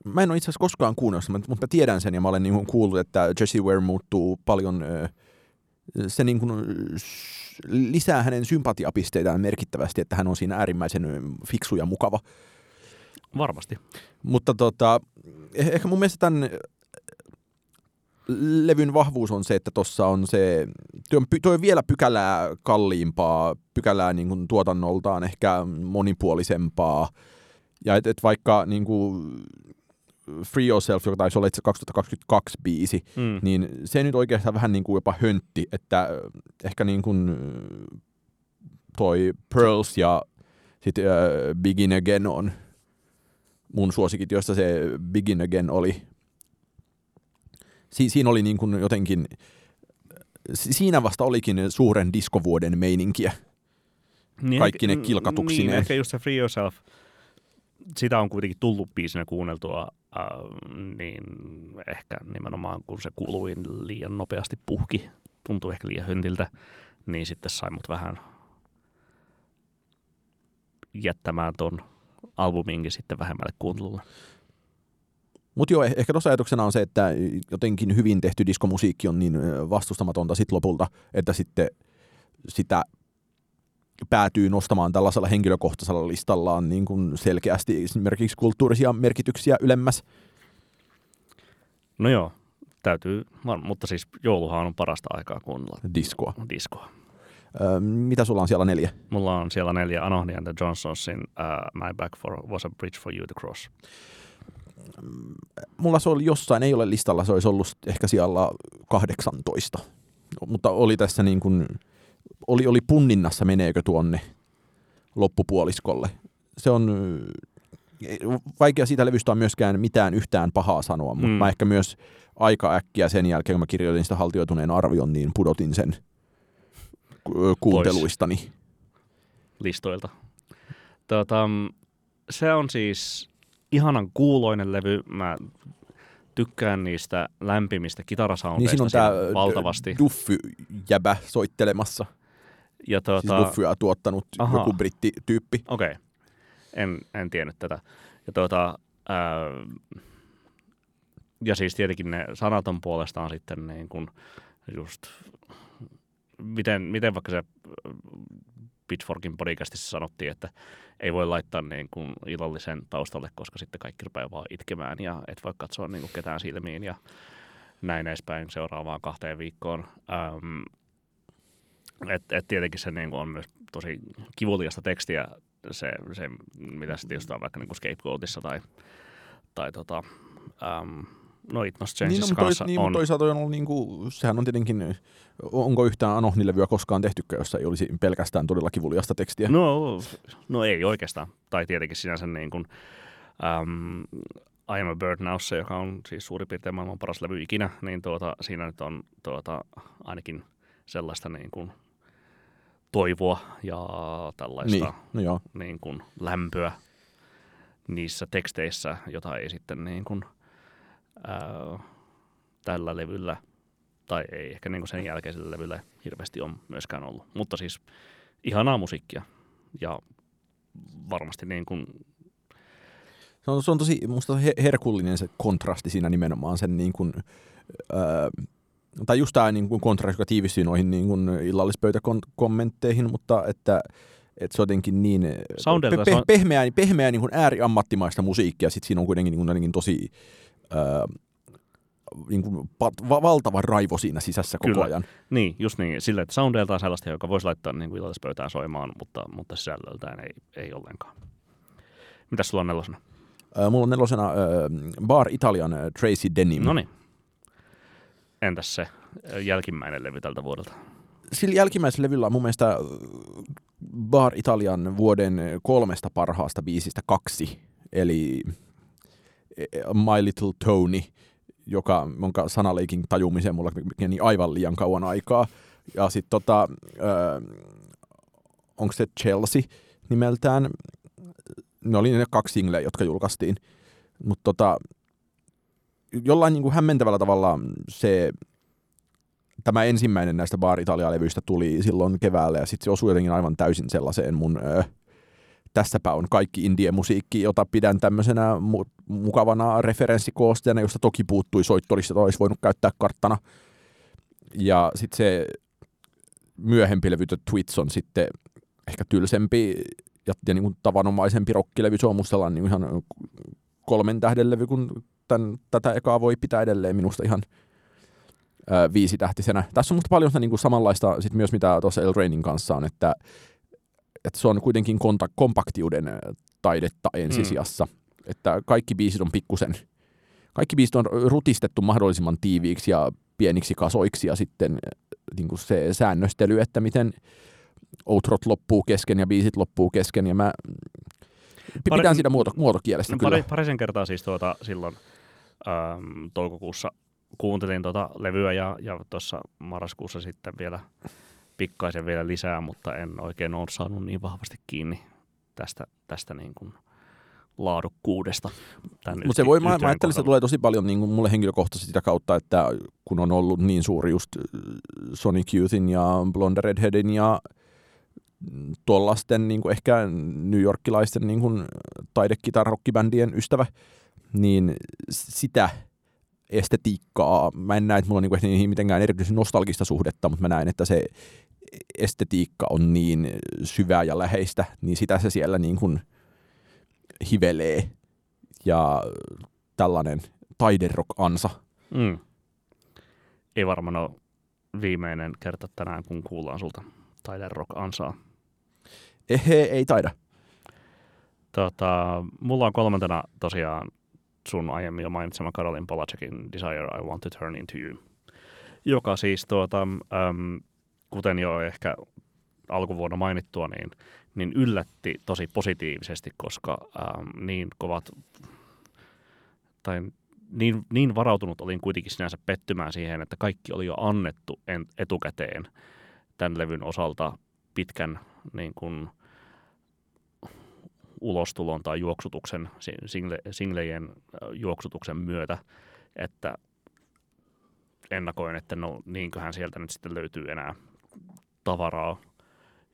S1: Mä en ole itse asiassa koskaan kuunnellut mutta mä tiedän sen ja mä olen niin kuullut, että Jesse Ware muuttuu paljon, se niin kuin lisää hänen sympatiapisteitään merkittävästi, että hän on siinä äärimmäisen fiksu ja mukava.
S2: Varmasti.
S1: Mutta tota, eh- ehkä mun mielestä tämän levyn vahvuus on se, että tuossa on se, toi on, toi on vielä pykälää kalliimpaa, pykälää niin kuin tuotannoltaan ehkä monipuolisempaa. Ja et, et vaikka niin kuin Free Yourself, joka taisi olla itse 2022 biisi,
S2: Mm.
S1: niin se nyt oikeastaan vähän niin kuin jopa höntti, että ehkä niin kuin toi Pearls ja sitten uh, Begin Again on mun suosikit, joista se Begin Again oli. Si- siinä oli niin kuin jotenkin, si- siinä vasta olikin suuren diskovuoden meininkiä.
S2: Niin
S1: Kaikki ne kilkatuksineen.
S2: Niin, ehkä just se Free Yourself, sitä on kuitenkin tullut biisinä kuunneltua äh, niin ehkä nimenomaan kun se kuluin liian nopeasti puhki, tuntui ehkä liian hyntiltä, niin sitten sai mut vähän jättämään ton albuminkin sitten vähemmälle kuuntelulle.
S1: Mutta joo, eh- ehkä tuossa ajatuksena on se, että jotenkin hyvin tehty diskomusiikki on niin vastustamatonta sit lopulta, että sitten sitä päätyy nostamaan tällaisella henkilökohtaisella listallaan niin kuin selkeästi esimerkiksi kulttuurisia merkityksiä ylemmäs.
S2: No joo, täytyy, mutta siis jouluhan on parasta aikaa kuunnella
S1: diskoa.
S2: diskoa.
S1: Mitä sulla on siellä neljä?
S2: Mulla on siellä neljä Anohni and the Johnsonsin uh, My Back for, Was a Bridge for You to Cross.
S1: Mulla se oli jossain, ei ole listalla, se olisi ollut ehkä siellä 18. Mutta oli tässä niin kuin, oli, oli punninnassa, meneekö tuonne loppupuoliskolle. Se on vaikea siitä levystä on myöskään mitään yhtään pahaa sanoa, mutta
S2: Mm.
S1: mä ehkä myös aika äkkiä sen jälkeen, kun mä kirjoitin sitä haltioituneen arvion, niin pudotin sen ku- kuunteluistani.
S2: listoilta. Tota, se on siis ihanan kuuloinen levy. Mä tykkään niistä lämpimistä
S1: Niin
S2: kitarasoundeista
S1: siinä on
S2: siinä
S1: tämä
S2: valtavasti.
S1: Duffy-jäbä soittelemassa.
S2: ja
S1: Siis
S2: tota,
S1: Duffyä tuottanut
S2: Ahaa.
S1: joku brittityyppi.
S2: Okei, okay. en, en tiennyt tätä. Ja, tuota, ää, ja siis tietenkin ne sanat on puolestaan sitten niin kuin just, miten, miten vaikka se äh, Pitchforkin podcastissa sanottiin, että ei voi laittaa niin kuin illallisen taustalle, koska sitten kaikki rupeaa vaan itkemään ja et voi katsoa niin kuin ketään silmiin ja näin edespäin seuraavaan kahteen viikkoon. Ähm, et, et tietenkin se niin kuin on myös tosi kivuliasta tekstiä, se, se mitä sitten just on vaikka niin kuin Scapegoatissa tai, tai tota, ähm, no It Must
S1: Niin, no,
S2: kanssa
S1: toi, niin,
S2: on.
S1: toisaalta on ollut, niin kuin, sehän on tietenkin, onko yhtään Anohni-levyä koskaan tehtykään, jossa ei olisi pelkästään todella kivuliasta tekstiä.
S2: No, no ei oikeastaan. Tai tietenkin sinänsä niin kuin, um, I am a Bird Nowssa, joka on siis suurin piirtein maailman paras levy ikinä, niin tuota, siinä nyt on tuota, ainakin sellaista niin kuin toivoa ja tällaista
S1: niin, no joo.
S2: niin kuin lämpöä niissä teksteissä, jota ei sitten niin kuin, ää, tällä levyllä tai ei ehkä niin sen jälkeisellä levyllä hirveästi on myöskään ollut. Mutta siis ihanaa musiikkia ja varmasti niin kuin,
S1: Se on, se on tosi musta he- herkullinen se kontrasti siinä nimenomaan sen niin kuin, ää, tai just tämä niin kuin kontrasti, joka tiivistyy noihin niin kuin illallispöytäkommentteihin, mutta että että se on jotenkin niin
S2: Soundelta
S1: pe- pe- pehmeää, pehmeää niin kuin ääriammattimaista musiikkia, sitten siinä on kuitenkin niin kuin, jotenkin tosi ää, niin kuin va- valtava raivo siinä sisässä koko
S2: Kyllä.
S1: ajan.
S2: niin, just niin, sillä, että soundeilta on sellaista, joka voisi laittaa niin kuin illallispöytään soimaan, mutta, mutta sisällöltään ei, ei ollenkaan. Mitäs sulla on nelosena?
S1: Ää, mulla on nelosena ää, Bar Italian ää, Tracy Denim.
S2: No niin. Entäs se jälkimmäinen levy tältä vuodelta?
S1: sillä jälkimmäisellä levyllä on mun mielestä äh, Bar Italian vuoden kolmesta parhaasta biisistä kaksi, eli My Little Tony, joka, jonka sanaleikin tajumiseen mulla meni aivan liian kauan aikaa. Ja sitten tota, onko se Chelsea nimeltään, ne oli ne kaksi singleä, jotka julkaistiin. Mutta tota, jollain niin kuin hämmentävällä tavalla se tämä ensimmäinen näistä Bar Italia-levyistä tuli silloin keväällä ja sitten se osui jotenkin aivan täysin sellaiseen mun ö, tässäpä on kaikki indie-musiikki, jota pidän tämmöisenä mu- mukavana referenssikoosteena, josta toki puuttui soittorista, jota olisi voinut käyttää karttana. Ja sitten se myöhempi levy Twits on sitten ehkä tylsempi ja, ja niin kuin tavanomaisempi rokkilevy. Se on musta niin ihan kolmen tähden levy, kun tän, tätä ekaa voi pitää edelleen minusta ihan ö, viisitähtisenä. Tässä on musta paljon sitä niin kuin samanlaista sit myös, mitä tuossa El Rainin kanssa on, että, että se on kuitenkin konta- kompaktiuden taidetta ensisijassa. Mm. Että kaikki biisit on pikkusen, kaikki biisit on rutistettu mahdollisimman tiiviiksi ja pieniksi kasoiksi ja sitten niin kuin se säännöstely, että miten outrot loppuu kesken ja biisit loppuu kesken ja mä
S2: Pari-
S1: pidän siitä muoto, muotokielestä
S2: No,
S1: kyllä.
S2: pari, parisen kertaa siis tuota, silloin äm, toukokuussa kuuntelin tuota levyä ja, ja tuossa marraskuussa sitten vielä pikkaisen vielä lisää, mutta en oikein ole saanut niin vahvasti kiinni tästä, tästä niin kuin laadukkuudesta.
S1: Mutta se voi, mä, mä ajattelin, että se tulee tosi paljon niin kuin mulle henkilökohtaisesti sitä kautta, että kun on ollut niin suuri just Sonic Youthin ja Blonde Redheadin ja tuollaisten niin kuin ehkä New Yorkilaisten niin kuin taidekitarrokkibändien ystävä, niin sitä estetiikkaa, mä en näe, että mulla on niin niihin mitenkään erityisen nostalgista suhdetta, mutta mä näen, että se estetiikka on niin syvää ja läheistä, niin sitä se siellä niin kuin hivelee. Ja tällainen taiderock-ansa.
S2: Mm. Ei varmaan ole viimeinen kerta tänään, kun kuullaan sulta taiderock-ansaa.
S1: Ehe, ei taida.
S2: Tota, mulla on kolmantena tosiaan sun aiemmin jo mainitsema Karolin Polacekin Desire I Want to Turn Into You, joka siis tuota, äm, kuten jo ehkä alkuvuonna mainittua, niin, niin yllätti tosi positiivisesti, koska äm, niin kovat tai niin, niin varautunut olin kuitenkin sinänsä pettymään siihen, että kaikki oli jo annettu etukäteen tämän levyn osalta pitkän niin kuin, ulostulon tai juoksutuksen, single, singlejen juoksutuksen myötä, että ennakoin, että no niinköhän sieltä nyt sitten löytyy enää tavaraa,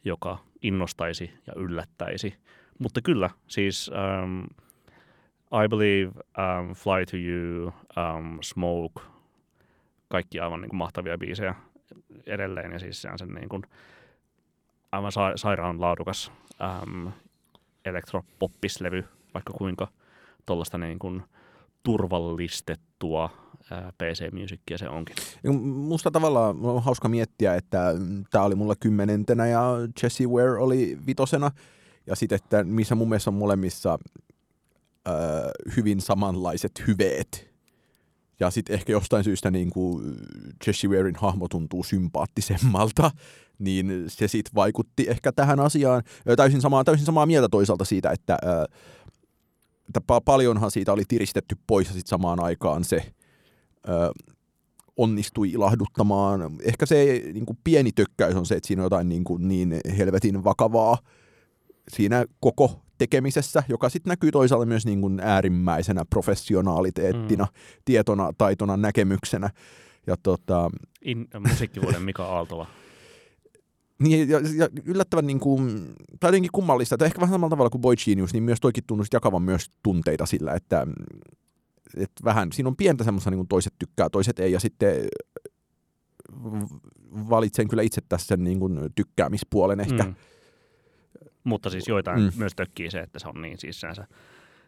S2: joka innostaisi ja yllättäisi. Mutta kyllä, siis um, I Believe, um, Fly to You, um, Smoke, kaikki aivan niin kuin mahtavia biisejä edelleen ja siis se on sen niin kuin aivan sa- sairaan laadukas um, elektropoppislevy, vaikka kuinka tuollaista niin kuin turvallistettua PC-musiikkia se onkin.
S1: Musta tavallaan on hauska miettiä, että tämä oli mulla kymmenentenä ja Jesse Ware oli vitosena. Ja sitten, että missä mun mielestä on molemmissa äh, hyvin samanlaiset hyveet. Ja sitten ehkä jostain syystä niin kuin Jesse Warein hahmo tuntuu sympaattisemmalta, niin se sitten vaikutti ehkä tähän asiaan. Täysin samaa, täysin samaa mieltä toisaalta siitä, että, että paljonhan siitä oli tiristetty pois ja sitten samaan aikaan se onnistui ilahduttamaan. Ehkä se niin kuin pieni tökkäys on se, että siinä on jotain niin, kuin niin helvetin vakavaa siinä koko tekemisessä, joka sitten näkyy toisaalta myös niin kuin äärimmäisenä professionaaliteettina, mm. tietona, taitona, näkemyksenä. Ja tota,
S2: In, musiikkivuoden Mika Aaltola.
S1: Niin, ja, ja yllättävän niin kuin, tai jotenkin kummallista, että ehkä vähän samalla tavalla kuin Boy Genius, niin myös toikin tunnusti jakavan myös tunteita sillä, että, että vähän, siinä on pientä semmoista niin kuin toiset tykkää, toiset ei, ja sitten valitsen kyllä itse tässä sen niin kuin tykkäämispuolen ehkä. Mm.
S2: Mutta siis joitain mm. myös tökkii se, että se on niin siis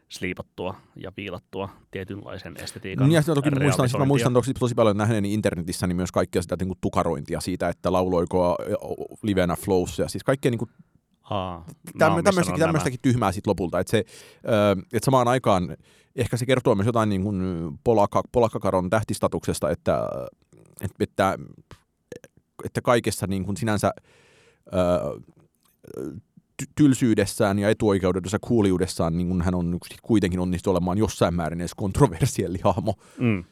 S2: sliipattua ja viilattua tietynlaisen estetiikan
S1: niin, ja toki muistan, mä muistan tosi, tosi paljon nähneeni internetissä niin myös kaikkea sitä niin kuin tukarointia siitä, että lauloiko livenä flows ja siis kaikkea niin kuin Aa, no, tämmöistäkin, tämmöistäkin tyhmää sitten lopulta. Että, se, että samaan aikaan ehkä se kertoo myös jotain niin kuin polakka, polakkakaron tähtistatuksesta, että, että, että kaikessa niin kuin sinänsä tylsyydessään ja etuoikeudessa kuuliudessaan niin hän on kuitenkin onnistunut olemaan jossain määrin edes kontroversielli hahmo. Mm.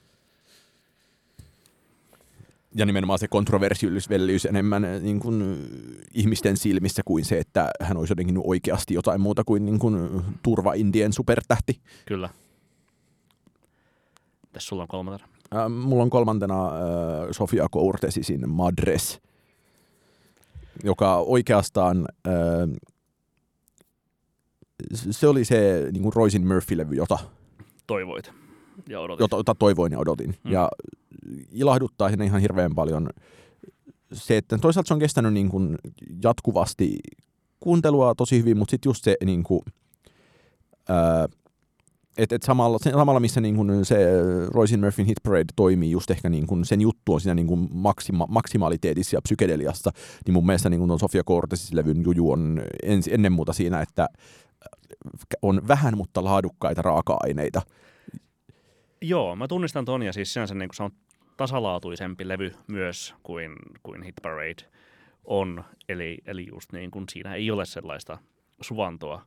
S1: Ja nimenomaan se kontroversiellisyys enemmän eh, niin kuin, ihmisten silmissä kuin se, että hän olisi jotenkin oikeasti jotain muuta kuin, niin kuin turva-indien supertähti.
S2: Kyllä. Tässä sulla on kolmantena?
S1: Äh, mulla on kolmantena äh, Sofia Kourtesisin Madres, joka oikeastaan äh, se oli se niin kuin Roisin Murphy-levy, jota
S2: toivoit ja odotin.
S1: Jota, jota toivoin ja odotin. Mm. Ja ilahduttaa sinne ihan hirveän paljon se, että toisaalta se on kestänyt niin kuin jatkuvasti kuuntelua tosi hyvin, mutta sitten just se niin kuin, ää, et, et samalla, samalla, missä niin kuin se Roisin Murphyn Hit Parade toimii just ehkä niin kuin sen juttu on siinä niin kuin maksima, maksimaaliteetissä ja psykedeliassa, niin mun mielestä niin kuin Sofia Cortesin levyn juju on ens, ennen muuta siinä, että on vähän, mutta laadukkaita raaka-aineita.
S2: Joo, mä tunnistan ton ja siis sinänsä niin kuin se on tasalaatuisempi levy myös kuin, kuin Hit Parade on. Eli, eli just niin kuin siinä ei ole sellaista suvantoa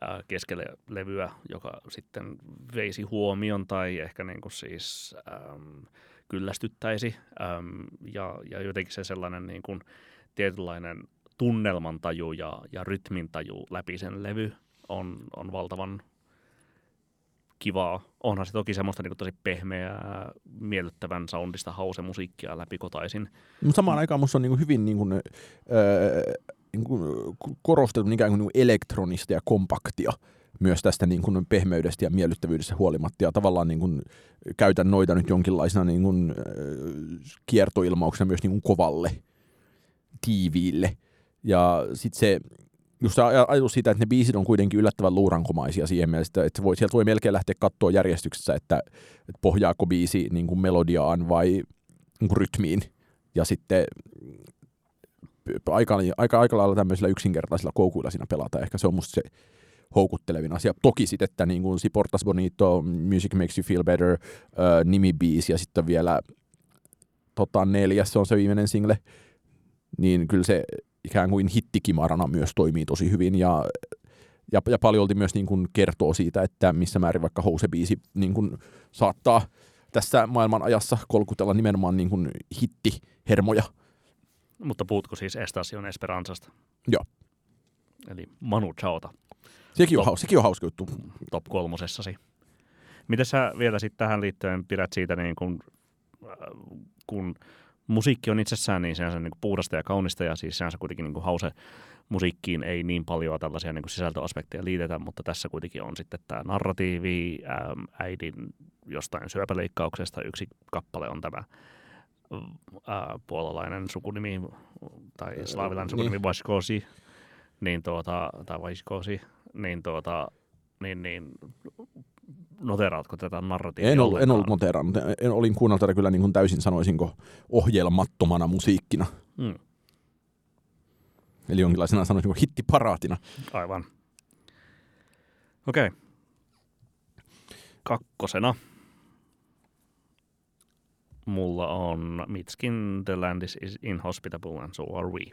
S2: ää, keskelle levyä, joka sitten veisi huomion tai ehkä niin kuin siis äm, kyllästyttäisi. Äm, ja, ja jotenkin se sellainen niin kuin tietynlainen tunnelmantaju ja, ja rytmintaju läpi sen levy on, on valtavan kivaa. Onhan se toki semmoista niin tosi pehmeää, miellyttävän soundista hausemusiikkia läpikotaisin.
S1: Mutta samaan aikaan musta on niin hyvin niin kuin, öö, niin kuin korostettu ikään niin kuin elektronista ja kompaktia myös tästä niin kuin pehmeydestä ja miellyttävyydestä huolimatta. Ja tavallaan niin kuin käytän noita nyt jonkinlaisena niin kuin, kiertoilmauksena myös niin kuin kovalle, tiiviille. Ja sitten se just ajatus siitä, että ne biisit on kuitenkin yllättävän luurankomaisia siihen mielessä, että voi, sieltä voi melkein lähteä katsoa järjestyksessä, että, että pohjaako biisi niin kuin melodiaan vai niin kuin rytmiin. Ja sitten aika, aika, aika lailla tämmöisillä yksinkertaisilla koukuilla siinä pelata. Ehkä se on musta se houkuttelevin asia. Toki sitten, että niin kuin Portas Bonito, Music Makes You Feel Better, äh, nimibiisi ja sitten vielä tota, neljäs, se on se viimeinen single, niin kyllä se ikään kuin hittikimarana myös toimii tosi hyvin ja, ja, ja paljolti myös niin kuin kertoo siitä, että missä määrin vaikka House-biisi niin kuin saattaa tässä maailman ajassa kolkutella nimenomaan niin kuin hittihermoja.
S2: Mutta puhutko siis Estacion Esperanzasta?
S1: Joo.
S2: Eli Manu Chaota.
S1: Sekin on, top, sekin on hauska juttu.
S2: Top kolmosessasi. Miten sä vielä sitten tähän liittyen pidät siitä, niin kun, äh, kun musiikki on itsessään niin sehän niin kuin puhdasta ja kaunista ja siis sehän kuitenkin niin kuin hause musiikkiin ei niin paljon tällaisia niin kuin sisältöaspekteja liitetä, mutta tässä kuitenkin on sitten tämä narratiivi, äm, äidin jostain syöpäleikkauksesta yksi kappale on tämä ää, puolalainen sukunimi tai slaavilainen sukunimi niin. Vaiskosi, niin tuota, tai Vaiskosi, niin, tuota, niin, niin noteraatko tätä narratiivia?
S1: En ollut, en ollut noterannut. En, olin kuunnellut tätä kyllä niin kuin täysin sanoisinko ohjelmattomana musiikkina. Hmm. Eli jonkinlaisena sanoisinko hittiparaatina.
S2: Aivan. Okei. Okay. Kakkosena mulla on Mitskin The Land is Inhospitable and So Are We.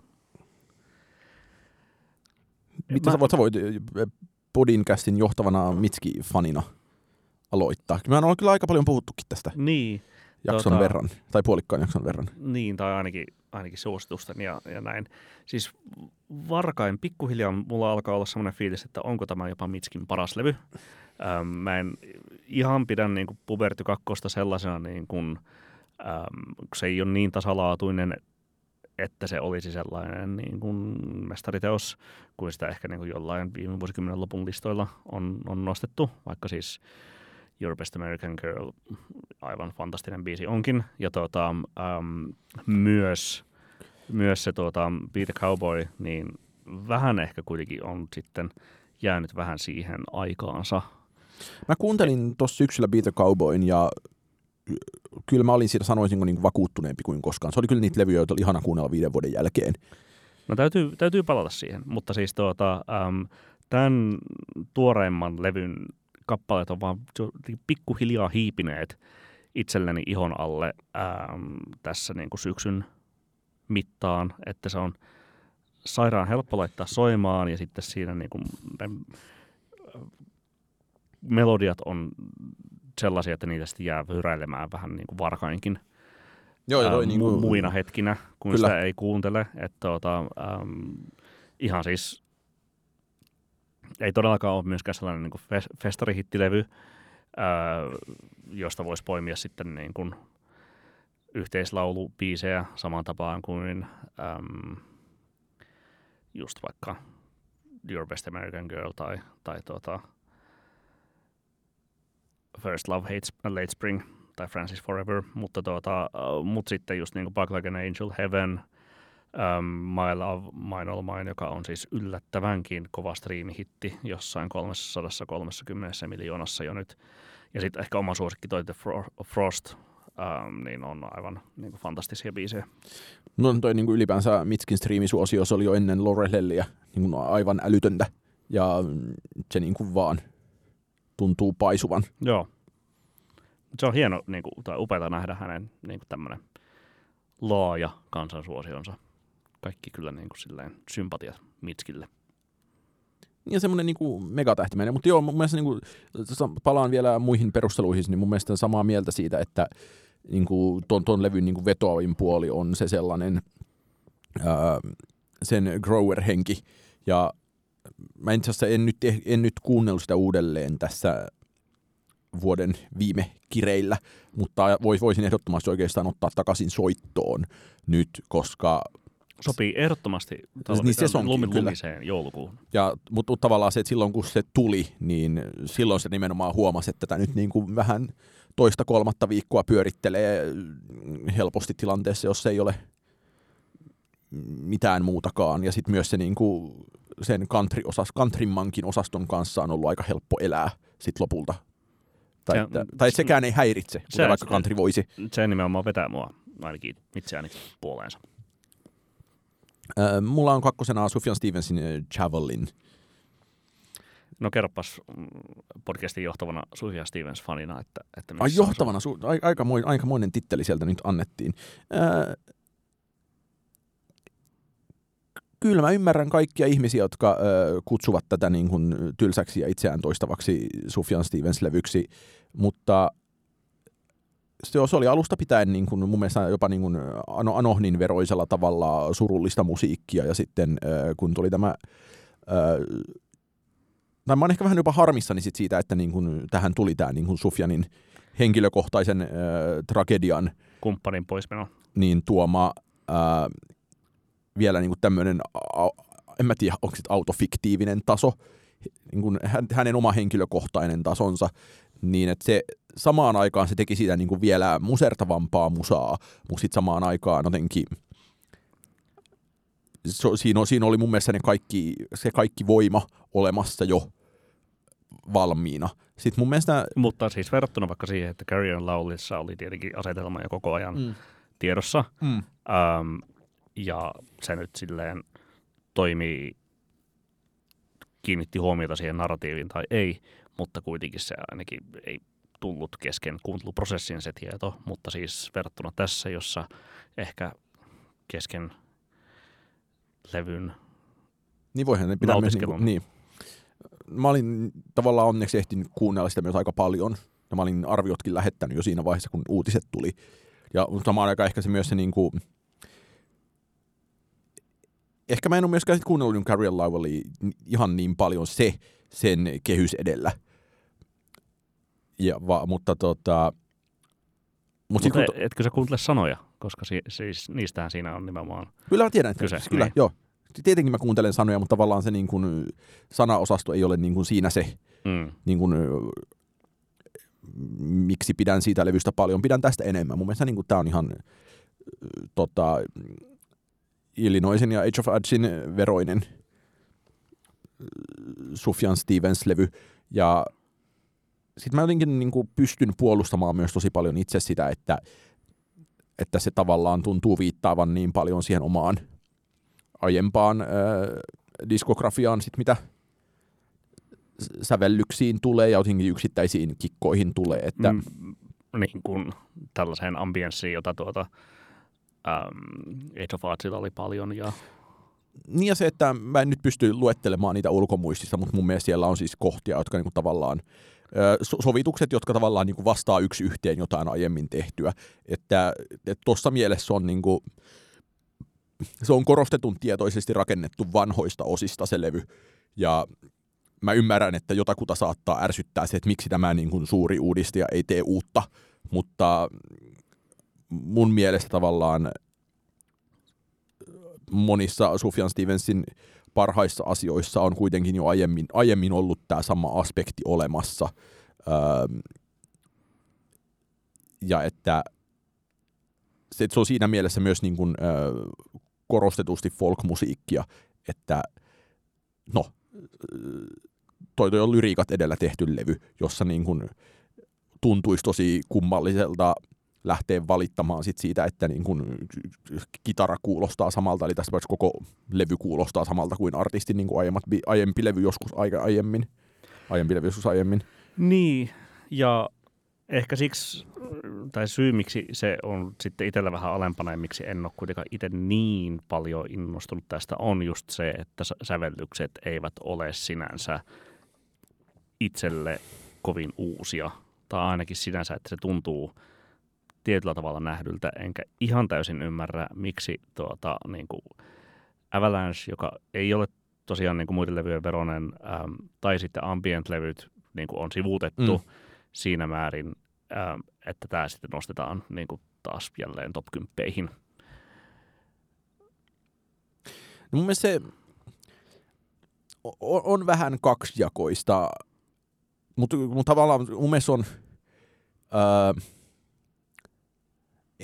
S1: Mitä Mä... sä voit, sä voit Podcastin johtavana Mitski-fanina aloittaa. Mä on kyllä aika paljon puhuttukin tästä
S2: niin,
S1: jakson tota, verran, tai puolikkaan jakson verran.
S2: Niin, tai ainakin, ainakin suositusten ja, ja näin. Siis varkain pikkuhiljaa mulla alkaa olla semmoinen fiilis, että onko tämä jopa Mitskin paras levy. Ähm, mä en ihan pidä niin kuin Puberty 2 sellaisena, niin kuin, ähm, kun se ei ole niin tasalaatuinen, että se olisi sellainen niin kuin mestariteos, kuin sitä ehkä niin kuin jollain viime vuosikymmenen lopun listoilla on, on nostettu, vaikka siis Your Best American Girl aivan fantastinen biisi onkin. Ja tuota, um, myös, myös se tuota, Beat the Cowboy, niin vähän ehkä kuitenkin on sitten jäänyt vähän siihen aikaansa.
S1: Mä kuuntelin tuossa syksyllä Beat the Cowboyn ja kyllä mä olin siitä sanoisinko niin vakuuttuneempi kuin koskaan. Se oli kyllä niitä levyjä, joita oli ihana kuunnella viiden vuoden jälkeen.
S2: No täytyy, täytyy palata siihen, mutta siis tuota, um, tämän tuoreimman levyn kappaleet on vaan pikkuhiljaa hiipineet itselleni ihon alle ähm, tässä niin kuin syksyn mittaan, että se on sairaan helppo laittaa soimaan ja sitten siinä niin kuin ne melodiat on sellaisia, että niitä sitten jää hyräilemään vähän niin kuin varkainkin
S1: Joo, ää, niin
S2: kuin, muina hetkinä, kun kyllä. sitä ei kuuntele. Että tuota, ähm, ihan siis ei todellakaan ole myöskään sellainen niin festarihittilevy, ää, josta voisi poimia sitten niin kuin yhteislaulubiisejä samaan tapaan kuin äm, just vaikka Your Best American Girl tai, tai tuota First Love Hates, Late Spring tai Francis Forever, mutta, tuota, mut sitten just niin kuin Bug Like an Angel, Heaven – um, My Love, Mine All Mine, joka on siis yllättävänkin kova striimihitti jossain 330 miljoonassa jo nyt. Ja sitten ehkä oma suosikki toi The Frost, um, niin on aivan niin kuin fantastisia biisejä.
S1: No toi niin kuin ylipäänsä Mitskin striimisuosio, se oli jo ennen Lorelellia niin kuin aivan älytöntä. Ja se niin kuin vaan tuntuu paisuvan.
S2: Joo. Se on hieno, niin kuin, tai upeata nähdä hänen niin kuin tämmöinen laaja kansansuosionsa kaikki kyllä niin kuin silleen sympatiat Mitskille.
S1: Ja semmoinen niin megatähtimäinen, mutta joo, mun mielestä niin kuin, palaan vielä muihin perusteluihin, niin mun mielestä samaa mieltä siitä, että niin kuin, ton, ton levyn niin kuin vetoavin puoli on se sellainen ää, sen grower-henki. Ja mä itse asiassa en nyt, en nyt kuunnellut sitä uudelleen tässä vuoden viime kireillä, mutta voisin ehdottomasti oikeastaan ottaa takaisin soittoon nyt, koska
S2: Sopii ehdottomasti
S1: niin se on
S2: lumiseen joulukuun.
S1: Ja, mutta tavallaan se, että silloin kun se tuli, niin silloin se nimenomaan huomasi, että tätä nyt niin kuin vähän toista kolmatta viikkoa pyörittelee helposti tilanteessa, jos ei ole mitään muutakaan. Ja sitten myös se niin kuin sen country-osas, countrymankin osaston kanssa on ollut aika helppo elää sit lopulta. Tai, että, tai sekään ei häiritse, se, vaikka country voisi.
S2: Se nimenomaan vetää mua ainakin itseäni puoleensa.
S1: Äh, mulla on kakkosena Sufjan Stevensin äh, Javelin.
S2: No kerropas mm, podcastin johtavana Sufjan Stevens-fanina, että, että
S1: Ai johtavana, su- aika, aikamoinen titteli sieltä nyt annettiin. Äh, kyllä mä ymmärrän kaikkia ihmisiä, jotka kutsuvat tätä niin kuin tylsäksi ja itseään toistavaksi Sufjan Stevens-levyksi, mutta se, se oli alusta pitäen niin kuin, mun mielestä jopa niin kuin Anohnin veroisella tavalla surullista musiikkia ja sitten kun tuli tämä tai mä oon ehkä vähän jopa harmissani sit siitä, että niin kuin, tähän tuli tämä niin kuin Sufjanin henkilökohtaisen äh, tragedian
S2: kumppanin poismeno.
S1: Niin tuoma äh, vielä niin tämmöinen, en mä tiedä, onko se autofiktiivinen taso, niin kuin hänen oma henkilökohtainen tasonsa, niin että se samaan aikaan se teki siitä niin kuin vielä musertavampaa musaa, mutta sitten samaan aikaan jotenkin so, siinä, siinä oli mun mielestä ne kaikki, se kaikki voima olemassa jo valmiina. Sitten mun mielestä...
S2: Mutta siis verrattuna vaikka siihen, että Carrion Laulissa oli tietenkin asetelma jo koko ajan mm. tiedossa, mm. Ähm, ja se nyt silleen toimii, kiinnitti huomiota siihen narratiiviin tai ei, mutta kuitenkin se ainakin ei tullut kesken kuunteluprosessin se tieto, mutta siis verrattuna tässä, jossa ehkä kesken levyn
S1: niin voihan ne pitää myös, niin, niin. Mä olin tavallaan onneksi ehtinyt kuunnella sitä myös aika paljon. Ja mä olin arviotkin lähettänyt jo siinä vaiheessa, kun uutiset tuli. Ja samaan aikaan ehkä se myös se niin kuin, ehkä mä en ole myöskään kuunnellut Carrion Lively ihan niin paljon se sen kehys edellä. Ja, va, mutta tota...
S2: Mut mutta kun... etkö sä kuuntele sanoja, koska si, siis niistähän siinä on nimenomaan
S1: Kyllä mä tiedän, että kyse. Kyllä, niin. joo. Tietenkin mä kuuntelen sanoja, mutta tavallaan se niin kuin, sanaosasto ei ole niin kuin siinä se, mm. niin kuin, miksi pidän siitä levystä paljon. Pidän tästä enemmän. Mun mielestä niin tämä on ihan tota, Illinoisin ja Age of Adsin veroinen Sufjan Stevens-levy. Ja sitten mä jotenkin niin kuin pystyn puolustamaan myös tosi paljon itse sitä, että, että se tavallaan tuntuu viittaavan niin paljon siihen omaan aiempaan äh, diskografiaan, sit mitä sävellyksiin tulee ja jotenkin yksittäisiin kikkoihin tulee. Että... Mm,
S2: niin kuin tällaiseen ambienssiin, jota tuota um, Age of Artsilla oli paljon. Ja...
S1: Niin ja se, että mä en nyt pysty luettelemaan niitä ulkomuistista, mutta mun mielestä siellä on siis kohtia, jotka niinku tavallaan sovitukset, jotka tavallaan niin kuin vastaa yksi yhteen jotain aiemmin tehtyä. Että tuossa mielessä on niin kuin, se on korostetun tietoisesti rakennettu vanhoista osista se levy. Ja mä ymmärrän, että jotakuta saattaa ärsyttää se, että miksi tämä niin kuin suuri uudistaja ei tee uutta, mutta mun mielestä tavallaan monissa Sufjan Stevensin parhaissa asioissa on kuitenkin jo aiemmin, aiemmin ollut tämä sama aspekti olemassa. Öö, ja että se, se on siinä mielessä myös niin kuin, öö, korostetusti folkmusiikkia, että no, toi, toi on lyriikat edellä tehty levy, jossa niin kuin tuntuisi tosi kummalliselta lähteä valittamaan sit siitä, että niin kun kitara kuulostaa samalta, eli tässä koko levy kuulostaa samalta kuin artistin niin kuin aiemmat, aiempi levy joskus aika aiemmin. Aiempi levy joskus aiemmin.
S2: Niin, ja ehkä siksi, tai syy miksi se on sitten itsellä vähän alempana ja miksi en ole kuitenkaan itse niin paljon innostunut tästä on just se, että sävellykset eivät ole sinänsä itselle kovin uusia. Tai ainakin sinänsä, että se tuntuu – tietyllä tavalla nähdyltä, enkä ihan täysin ymmärrä, miksi tuota, niin kuin Avalanche, joka ei ole tosiaan niin kuin muiden levyjen veronen, äm, tai sitten ambient-levyt niin kuin on sivuutettu, mm. siinä määrin, ää, että tämä sitten nostetaan niin kuin taas jälleen top 10
S1: No mun mielestä se on, on vähän kaksijakoista, mutta mut tavallaan mun mielestä on, öö,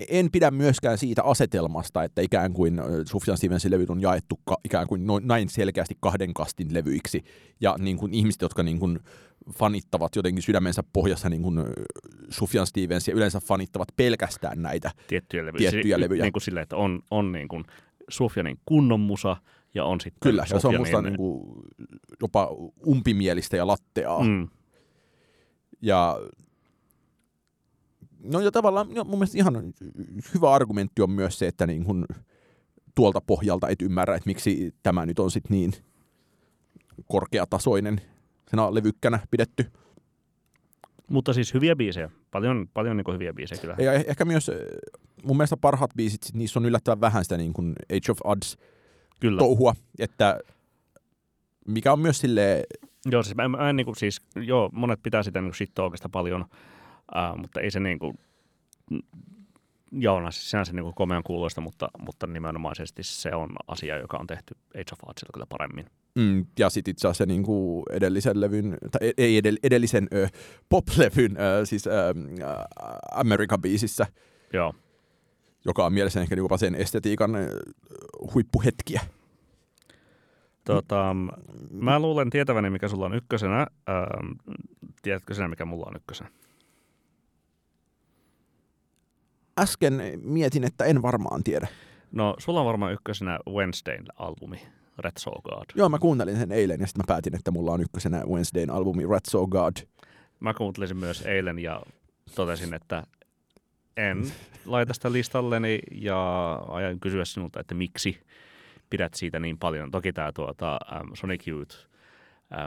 S1: en pidä myöskään siitä asetelmasta, että ikään kuin Sufjan Stevensin levyt on jaettu ka, ikään kuin noin, näin selkeästi kahden kastin levyiksi, ja niin kuin ihmiset, jotka niin kuin fanittavat jotenkin sydämensä pohjassa niin kuin Sufjan Stevensia, yleensä fanittavat pelkästään näitä
S2: tiettyjä levyjä.
S1: tiettyjä levyjä.
S2: Niin kuin silleen, että on, on niin kuin Sufjanin kunnon musa, ja on sitten
S1: Kyllä, ja se on musta niin kuin jopa umpimielistä ja latteaa.
S2: Mm,
S1: Ja no ja tavallaan no, mun mielestä ihan hyvä argumentti on myös se, että niin kun tuolta pohjalta et ymmärrä, että miksi tämä nyt on sitten niin korkeatasoinen sena levykkänä pidetty.
S2: mutta siis hyviä biisejä. Paljon, paljon niin hyviä biisejä kyllä.
S1: Ja eh- ehkä myös eh, mun mielestä parhaat biisit, sit, niissä on yllättävän vähän sitä niin kuin Age of Odds
S2: Kyllä.
S1: touhua, että mikä on myös silleen,
S2: Joo, siis, mä, en- mä en, niin kuin, siis, joo, monet pitää sitä niin shittoa oikeastaan paljon, ää, mutta ei se niin kuin, joo, siis sinänsä niin kuin komean kuuloista, mutta, mutta nimenomaisesti se on asia, joka on tehty Age of Artsilla kyllä paremmin.
S1: Mm, ja sitten itse asiassa niin kuin edellisen levyn, tai ei edell- edellisen ö, pop-levyn, ö, siis ö, America-biisissä,
S2: Joo,
S1: joka on mielessäni ehkä jopa sen estetiikan ö, huippuhetkiä.
S2: tota, mä luulen tietäväni, mikä sulla on ykkösenä. Ää, tiedätkö sinä, mikä mulla on ykkösenä?
S1: Äsken mietin, että en varmaan tiedä.
S2: No, sulla on varmaan ykkösenä Wednesdayn-albumi, Red So God.
S1: Joo, mä kuuntelin sen eilen ja sitten mä päätin, että mulla on ykkösenä Wednesdayn albumi Rat So God.
S2: Mä kuuntelin myös eilen ja totesin, että en laita sitä listalleni ja ajan kysyä sinulta, että miksi pidät siitä niin paljon. Toki tämä tuota, um, Sonic Youth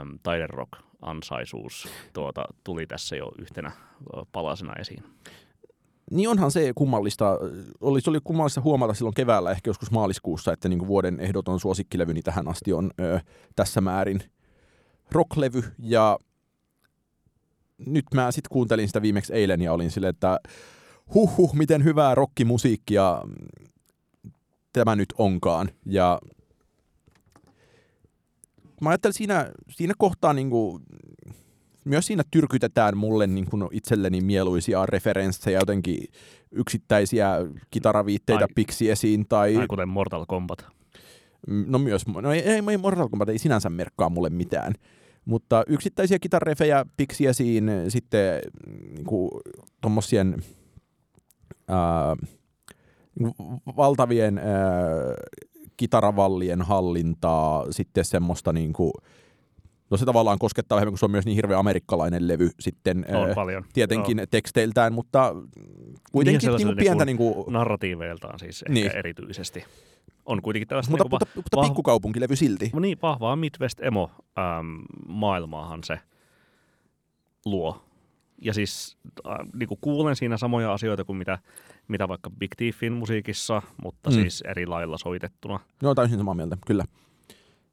S2: um, taiderock ansaisuus tuota, tuli tässä jo yhtenä palasena esiin.
S1: Niin onhan se kummallista, oli, se oli kummallista huomata silloin keväällä, ehkä joskus maaliskuussa, että niin vuoden ehdoton suosikkilevyni tähän asti on ö, tässä määrin rocklevy. Ja nyt mä sitten kuuntelin sitä viimeksi eilen ja olin silleen, että huh, huh miten hyvää rockimusiikkia tämä nyt onkaan. Ja mä ajattelin siinä, siinä kohtaa niin kuin, myös siinä tyrkytetään mulle niin kuin itselleni mieluisia referenssejä, jotenkin yksittäisiä kitaraviitteitä
S2: Ai.
S1: piksi esiin tai...
S2: Tai kuten Mortal Kombat.
S1: Mm, No myös, no ei, ei, Mortal Kombat ei sinänsä merkkaa mulle mitään. Mutta yksittäisiä kitarrefejä piksi esiin, sitten niin kuin, tommosien ää, niin kuin valtavien ää, kitaravallien hallintaa, sitten semmoista niin kuin, no se tavallaan koskettaa vähemmän, kun se on myös niin hirveän amerikkalainen levy sitten
S2: On
S1: ää,
S2: paljon.
S1: tietenkin teksteiltään, mutta kuitenkin niin
S2: sellaisella
S1: kuin pientä
S2: niin
S1: niin kuin,
S2: Narratiiveiltaan siis ehkä
S1: Niin.
S2: erityisesti. On kuitenkin tällaista
S1: mutta,
S2: niin kuin,
S1: mutta, mutta
S2: vah-
S1: pikkukaupunkilevy silti.
S2: va- niin vahvaa Midwest emo äm, maailmaahan se luo. Ja siis äh, niin kuin kuulen siinä samoja asioita kuin mitä, mitä vaikka Big Thiefin musiikissa, mutta
S1: Mm.
S2: mm. siis eri lailla soitettuna.
S1: Joo, täysin samaa mieltä, kyllä.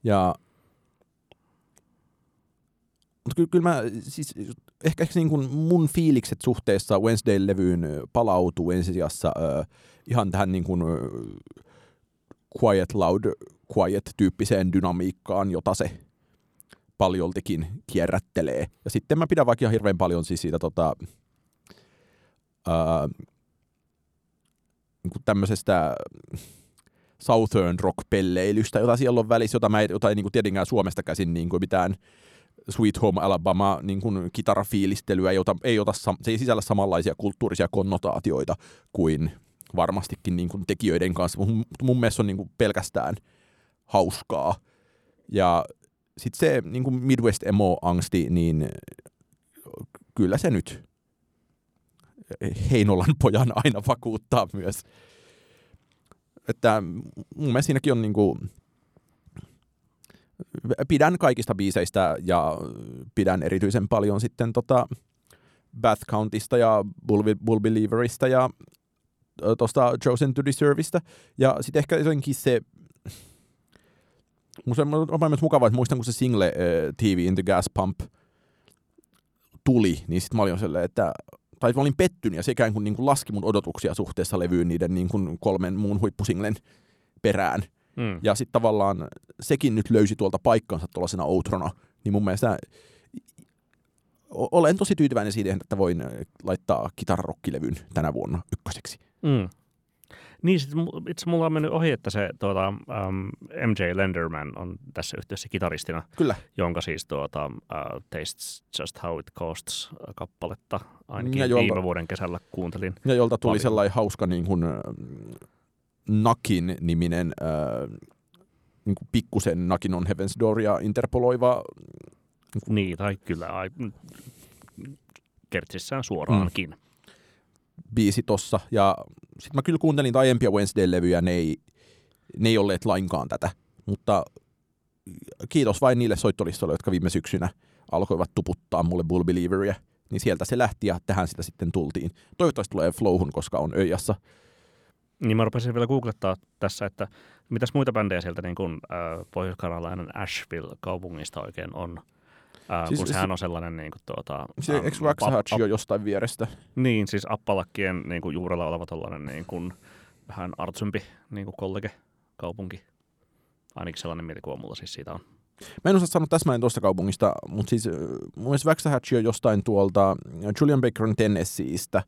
S1: Ja mutta kyllä, kyllä mä, siis ehkä, ehkä niin kuin mun fiilikset suhteessa Wednesday-levyyn palautuu ensisijassa ö, ihan tähän niin kuin, ö, quiet, loud, quiet-tyyppiseen dynamiikkaan, jota se paljoltikin kierrättelee. Ja sitten mä pidän vaikka ihan hirveän paljon siis siitä tota, ää, niin tämmöisestä Southern rock-pelleilystä, jota siellä on välissä, jota, mä jota ei niin kuin tietenkään Suomesta käsin niin kuin mitään Sweet Home Alabama niin kuin kitarafiilistelyä, jota ei ota, se ei sisällä samanlaisia kulttuurisia konnotaatioita kuin varmastikin niin kuin tekijöiden kanssa. Mun, mun mielestä se on niin kuin pelkästään hauskaa. Ja sitten se niin kuin Midwest emo-angsti, niin kyllä se nyt Heinolan pojan aina vakuuttaa myös. Että mun mielestä siinäkin on niinku, pidän kaikista biiseistä ja pidän erityisen paljon sitten tota Bath Countista ja Bull, Believerista ja tuosta Chosen to Deserveista. Ja sitten ehkä jotenkin se, musta on, on myös mukavaa, että muistan kun se single uh, TV in the Gas Pump tuli, niin sitten mä olin sellainen, että tai mä olin pettynyt ja se ikään kuin, niin kuin laski mun odotuksia suhteessa levyyn niiden niin kuin kolmen muun huippusinglen perään.
S2: Mm.
S1: Ja sitten tavallaan sekin nyt löysi tuolta paikkansa tuollaisena outrona, niin mun mielestä olen tosi tyytyväinen siihen, että voin laittaa kitararokkilevyn tänä vuonna ykköseksi.
S2: Mm. Niin, sit itse mulla on mennyt ohi, että se tuota, um, MJ Lenderman on tässä yhteydessä kitaristina,
S1: Kyllä.
S2: jonka siis tuota, uh, Tastes Just How It Costs kappaletta ainakin
S1: Ja jolla-
S2: viime vuoden kesällä kuuntelin.
S1: Ja jolta tuli
S2: Paljon.
S1: sellainen hauska niin kuin, Nakin-niminen äh, niin kuin pikkusen Nakin on Heaven's Dooria interpoloiva
S2: Niin, tai kyllä ai, kertsissään suoraankin.
S1: biisi tossa. Ja sitten mä kyllä kuuntelin aiempia Wednesday-levyjä, ne ei, ne ei olleet lainkaan tätä. Mutta kiitos vain niille soittolistoille, jotka viime syksynä alkoivat tuputtaa mulle Bull Believeria. Niin sieltä se lähti ja tähän sitä sitten tultiin. Toivottavasti tulee Flowhun, koska on Öijassa.
S2: Niin mä rupesin vielä googlettaa tässä, että mitäs muita bändejä sieltä niin kuin, äh, pohjois-karjalainen Asheville-kaupungista oikein on. Äh,
S1: Siis-
S2: kun sehän on sellainen niin kuin, tuota,
S1: Se,
S2: ähm,
S1: eikö Waxahachio jo jostain vierestä?
S2: Niin, siis Appalakkien niin kuin, juurella oleva tollainen niin kuin, vähän artsympi niin kuin kollege kaupunki. Ainakin sellainen mielikuva mulla siis siitä on.
S1: Mä en osaa sanoa täsmälleen tuosta kaupungista, mutta siis äh, mun mielestä Waxahachio jostain tuolta Julian Bakerin Tennesseeistä.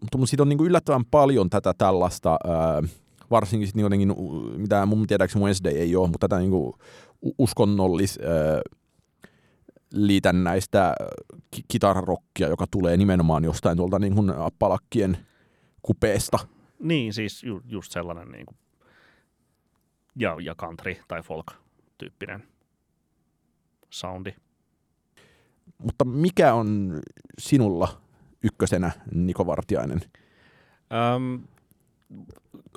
S1: Mutta siitä on niinku yllättävän paljon tätä tällaista, ää, varsinkin sit niinku jotenkin, mitä mun tiedäkseni Wednesday ei ole, mutta tätä niinku u- uskonnollis ää, liitännäistä ki- kitararokkia, joka tulee nimenomaan jostain tuolta niinku appalakkien kupeesta.
S2: Niin, siis ju, just sellainen niin kuin, ja, ja country tai folk-tyyppinen soundi.
S1: Mutta mikä on sinulla ykkösenä, Niko Vartiainen?
S2: Öm,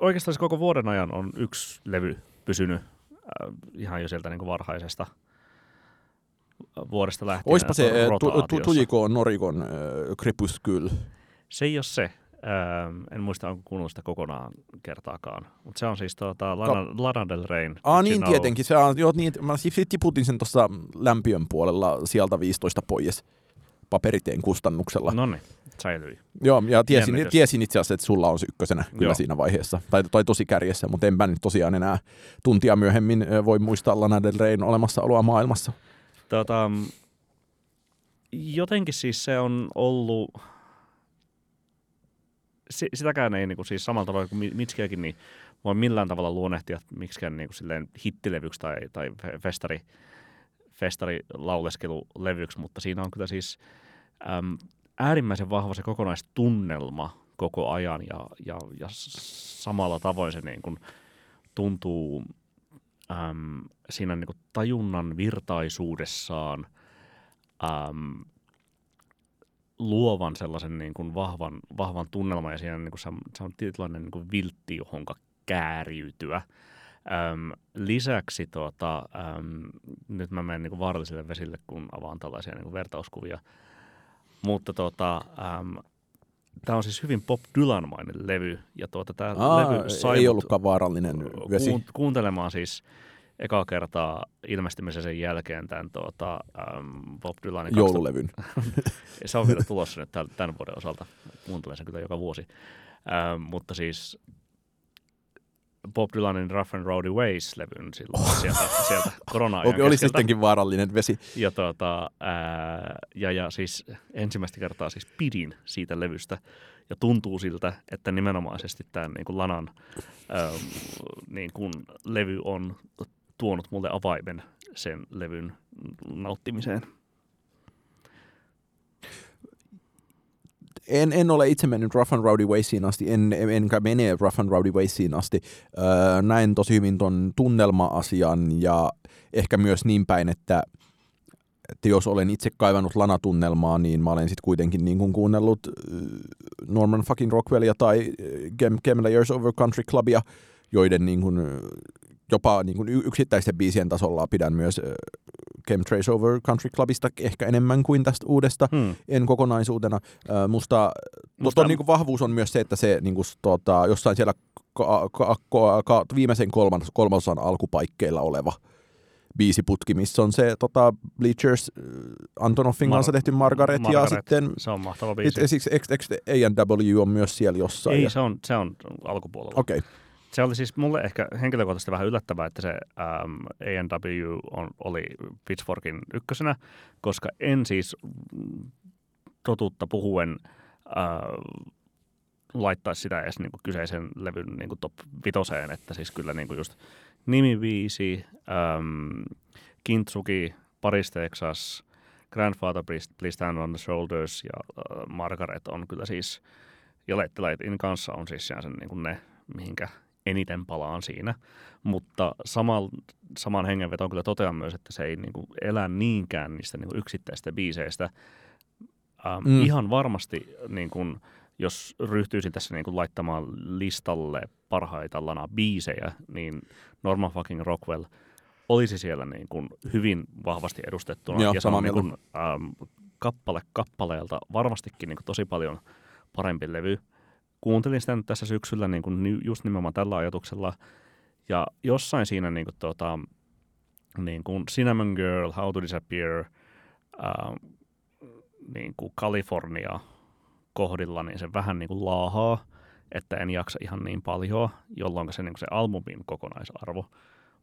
S2: oikeastaan se koko vuoden ajan on yksi levy pysynyt äh, ihan jo sieltä niin kuin varhaisesta vuodesta lähtien.
S1: Oispa se tu-
S2: rotaatiossa.
S1: Tujiko Norikon äh, Crepuscule.
S2: Se ei ole se. Ähm, en muista, onko kuunnellut sitä kokonaan kertaakaan. Mutta se on siis tuota, Lana, Lana Del Reyn.
S1: Ah niin,
S2: Know.
S1: tietenkin. Se on, joo, niin, mä siis tiputin sen tuossa lämpiön puolella sieltä 15 pois paperiteen kustannuksella. No
S2: niin, säilyi.
S1: Joo, ja tiesin,
S2: Jännitys.
S1: tiesin itse asiassa, että sulla on se ykkösenä kyllä
S2: Joo.
S1: siinä vaiheessa. Tai, tai tosi kärjessä, mutta enpä nyt tosiaan enää tuntia myöhemmin voi muistaa Lana Del Reyn olemassaoloa maailmassa.
S2: Tota, jotenkin siis se on ollut, si- sitäkään ei niinku siis samalla tavalla kuin Mi- Mitskiäkin, niin voi millään tavalla luonnehtia miksikään niinku silleen hittilevyksi tai, tai fe- festari, festari lauleskelulevyksi, mutta siinä on kyllä siis äm, äärimmäisen vahva se kokonaistunnelma koko ajan ja, ja, ja samalla tavoin se niin kuin tuntuu äm, siinä niin kuin tajunnan virtaisuudessaan äm, luovan sellaisen niin kuin vahvan, vahvan tunnelman ja siinä niin kuin se, se on tietynlainen niin kuin viltti, johonka kääriytyä. Äm, lisäksi tuota, äm, nyt mä menen niin vaarallisille vesille, kun avaan tällaisia niin vertauskuvia. Mutta tuota, äm, tämä on siis hyvin Bob Dylan-mainen levy. Ja tuota, tämä
S1: Aa,
S2: levy sai
S1: ei ollutkaan vaarallinen vesi.
S2: kuun- kuuntelemaan siis ekaa kertaa ilmestymisen sen jälkeen tämän tuota, äm, Bob Dylanin 2000
S1: Joululevyn.
S2: se on vielä tulossa nyt täl- tämän vuoden osalta. Kuuntelen sen kyllä joka vuosi. Ähm, mutta siis Bob Dylanin Rough and Rowdy Ways-levyn silloin oh. sieltä, sieltä korona-ajan
S1: Oli, oli sittenkin vaarallinen vesi.
S2: Ja, tuota, ää, ja, ja siis ensimmäistä kertaa siis pidin siitä levystä. Ja tuntuu siltä, että nimenomaisesti tämän niin kuin Lanan ää, niin kuin levy on tuonut mulle avaimen sen levyn nauttimiseen.
S1: En, en ole itse mennyt Rough and Rowdy Waysiin asti, en, enkä mene Rough and Rowdy Waysiin asti. Öö, näen tosi hyvin ton tunnelma-asian ja ehkä myös niin päin, että, että jos olen itse kaivannut lanatunnelmaa, niin mä olen sitten kuitenkin niin kuin kuunnellut Norman fucking Rockwellia tai Gem Layers Over Country Clubia, joiden niin kuin, jopa niin kuin yksittäisten biisien tasolla pidän myös Chemtrails Over Country Clubista ehkä enemmän kuin tästä uudesta
S2: Hmm.
S1: en kokonaisuutena. Ö, musta
S2: Musta-
S1: on, niinku vahvuus on myös se, että se niinku, s- tota, jossain siellä ka, ka, ka, ka, viimeisen kolman, kolmasosan alkupaikkeilla oleva biisiputki, missä on se tota, Bleachers äh, Antonoffin
S2: Mar-
S1: kanssa tehty Margaret, ja
S2: Margaret.
S1: sitten
S2: Se on mahtava
S1: it,
S2: biisi.
S1: siksi A&W on myös siellä jossain.
S2: Ei,
S1: ja,
S2: se on, se on alkupuolella.
S1: Okei, okay.
S2: Se oli siis mulle ehkä henkilökohtaisesti vähän yllättävää, että se ähm, A&W on, oli Pitchforkin ykkösenä, koska en siis totuutta puhuen äh, laittaisi sitä edes niin kyseisen levyn niin top vitoseen, että siis kyllä niin just nimiviisi, ähm, Kintsuki, Paris Texas, Grandfather Please, Please Stand on the Shoulders ja äh, Margaret on kyllä siis, ja Let the Light In kanssa on siis sen niin kuin ne, mihinkä eniten palaan siinä. Mutta saman, saman hengenvetoon kyllä totean myös, että se ei niin kuin elä niinkään niistä niin kuin yksittäisistä biiseistä. Ähm,
S1: Mm.
S2: Ihan varmasti, niin kuin, jos ryhtyisin tässä niin kuin laittamaan listalle parhaita lana biisejä, niin Norman fucking Rockwell olisi siellä niin kuin hyvin vahvasti edustettuna.
S1: Joo,
S2: ja se on niin kuin, ähm, kappale kappaleelta varmastikin niin kuin tosi paljon parempi levy. Kuuntelin sitä nyt tässä syksyllä niin kuin just nimenomaan tällä ajatuksella. Ja jossain siinä niin kuin, tota, niin kuin Cinnamon Girl, How to Disappear, ää, niin kuin California kohdilla, niin se vähän niin kuin laahaa, että en jaksa ihan niin paljon, jolloin se, niin kuin se albumin kokonaisarvo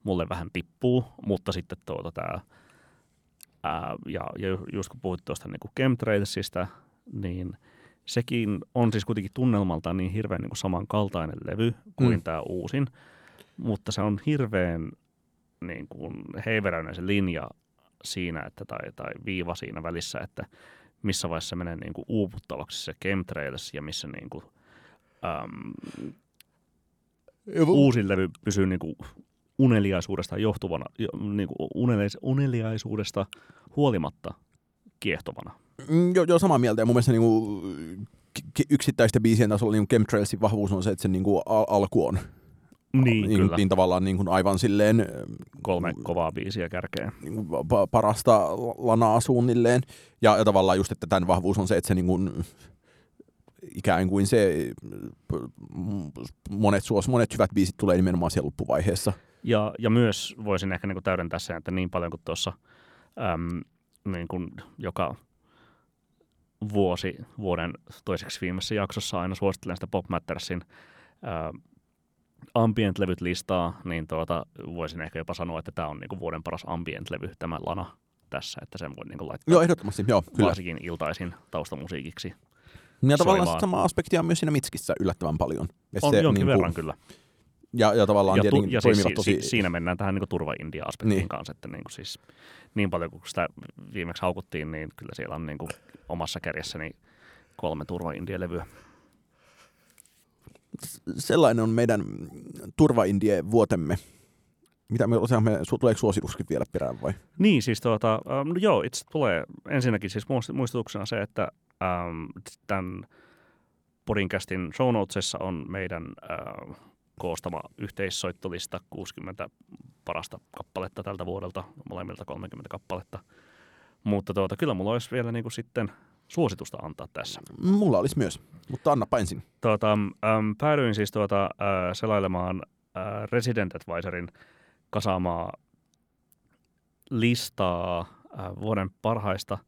S2: mulle vähän tippuu, mutta sitten tuota tämä, ää, ja, ja ju- just kun puhuit tuosta niin kuin Chemtrailsista, niin sekin on siis kuitenkin tunnelmaltaan niin hirveän niin kuin samankaltainen levy kuin
S1: Mm.
S2: tämä uusin, mutta se on hirveän niin kuin heiveräinen se linja siinä, että, tai, tai viiva siinä välissä, että missä vaiheessa menee niin kuin uuputtavaksi se chemtrails ja missä niin kuin, äm, uusin levy pysyy niin kuin uneliaisuudesta johtuvana, jo- niin kuin uneliais, uneliaisuudesta huolimatta kiehtovana.
S1: Mm, Joo, joo, samaa mieltä. Ja mun mielestä niinku, k- k- yksittäisten biisien tasolla niin Chemtrailsin vahvuus on se, että se niinku al- alku on
S2: Niin,
S1: niin,
S2: kyllä.
S1: niin tavallaan niin kuin aivan silleen
S2: Kolme kovaa biisiä kärkeen.
S1: niin kuin pa- parasta lanaa suunnilleen. Ja, ja tavallaan just, että tämän vahvuus on se, että se niin kuin, ikään kuin se p- m- monet, suos, monet hyvät biisit tulee nimenomaan siellä loppuvaiheessa.
S2: Ja, ja myös voisin ehkä niin kuin täydentää sen, että niin paljon kuin tuossa äm, niin kuin joka vuosi vuoden toiseksi viimeisessä jaksossa aina suosittelen sitä Pop Mattersin ää, ambient-levyt listaa, niin tuota, voisin ehkä jopa sanoa, että tämä on niin kuin vuoden paras ambient-levy, tämä Lana tässä, että sen voi niin kuin laittaa
S1: Joo, ehdottomasti, joo, kyllä.
S2: varsinkin iltaisin taustamusiikiksi.
S1: Ja tavallaan sama aspektia on myös siinä Mitskissä yllättävän paljon. Et
S2: On
S1: se,
S2: jonkin
S1: niin kuin-
S2: verran kyllä.
S1: Ja, ja tavallaan
S2: Ja, tu-
S1: tietenkin
S2: ja siis
S1: toimivat tosi...
S2: si- siinä mennään tähän niin turva-India-aspektiin
S1: Niin.
S2: kanssa, että niin kuin siis niin paljon kuin sitä viimeksi haukuttiin, niin kyllä siellä on niin kuin omassa kärjessäni kolme turva-India-levyä.
S1: sellainen on meidän turvaindie vuotemme. Mitä me, me, tuleeko suosituskin vielä perään vai?
S2: Niin, siis tuota, ähm, no joo, itse tulee ensinnäkin siis muist- muistutuksena se, että ähm, tämän podcastin show notesissa on meidän äh, koostama yhteissoittolista 60 parasta kappaletta tältä vuodelta, molemmilta 30 kappaletta. Mutta tuota, kyllä mulla olisi vielä niin kuin sitten suositusta antaa tässä.
S1: Mulla olisi myös, mutta annapa ensin.
S2: Tuota, äm, päädyin siis tuota, äh, selailemaan äh, Resident Advisorin kasaamaa listaa äh, vuoden parhaista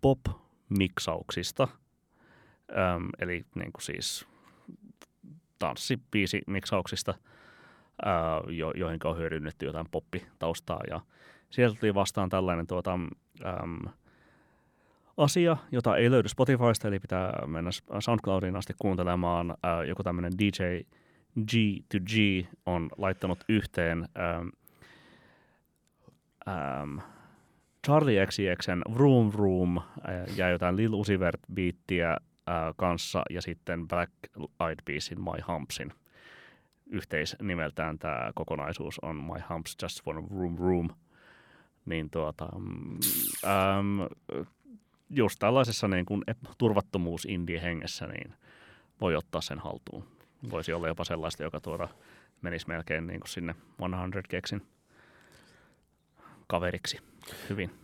S2: pop-miksauksista. Äm, eli niin kuin siis tanssibiisi-miksauksista, jo, joihin on hyödynnetty jotain poppitaustaa. Ja sieltä tuli vastaan tällainen tuota, äm, asia, jota ei löydy Spotifysta, eli pitää mennä SoundCloudiin asti kuuntelemaan. Ää, joku tämmöinen DJ G to G on laittanut yhteen ähm, ähm, Charlie XCXn Vroom Vroom ja jotain Lil Uzi Vert biittiä ää, kanssa ja sitten Black Eyed Peasin My Humpsin. Yhteisnimeltään tämä kokonaisuus on My Humps Just a Room Room. Niin tuota, mm, ähm, just tällaisessa niin kuin turvattomuus indie hengessä, niin voi ottaa sen haltuun. Voisi olla jopa sellaista, joka tuoda menisi melkein niin kuin sinne 100 keksin kaveriksi hyvin.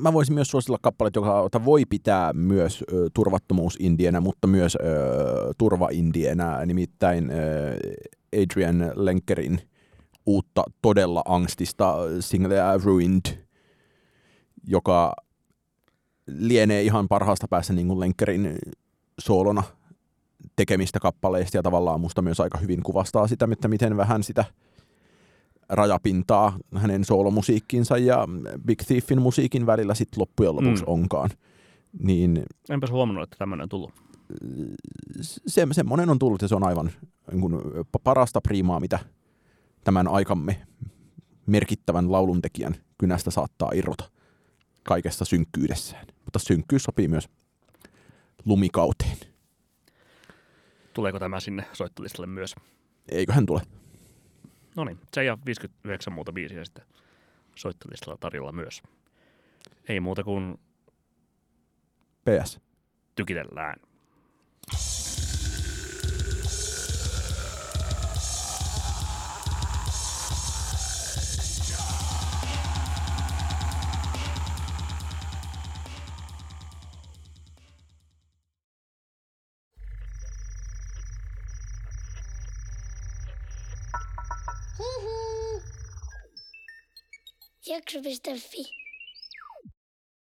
S1: Mä voisin myös suositella kappaleet, joka jota voi pitää myös ö, turvattomuusindienä, mutta myös ö, turvaindienä, nimittäin ö, Adrian Lenkerin uutta todella angstista singleä Ruined, joka lienee ihan parhaasta päässä niin kuin Lenkkerin soolona tekemistä kappaleista ja tavallaan musta myös aika hyvin kuvastaa sitä, että miten vähän sitä rajapintaa hänen soolomusiikkinsa ja Big Thiefin musiikin välillä sitten loppujen lopuksi mm. onkaan. Niin,
S2: Enpäs huomannut, että tämmöinen on tullut.
S1: Se, semmoinen on tullut ja se on aivan niin kuin, parasta priimaa, mitä tämän aikamme merkittävän lauluntekijän kynästä saattaa irrota kaikessa synkkyydessään. Mutta synkkyys sopii myös lumikauteen.
S2: Tuleeko tämä sinne soittolistalle myös?
S1: Eiköhän tule.
S2: No niin, se ja 59 muuta biisiä sitten soittolistalla tarjolla myös. Ei muuta kuin
S1: PS.
S2: tykitellään.
S3: Jakso.fi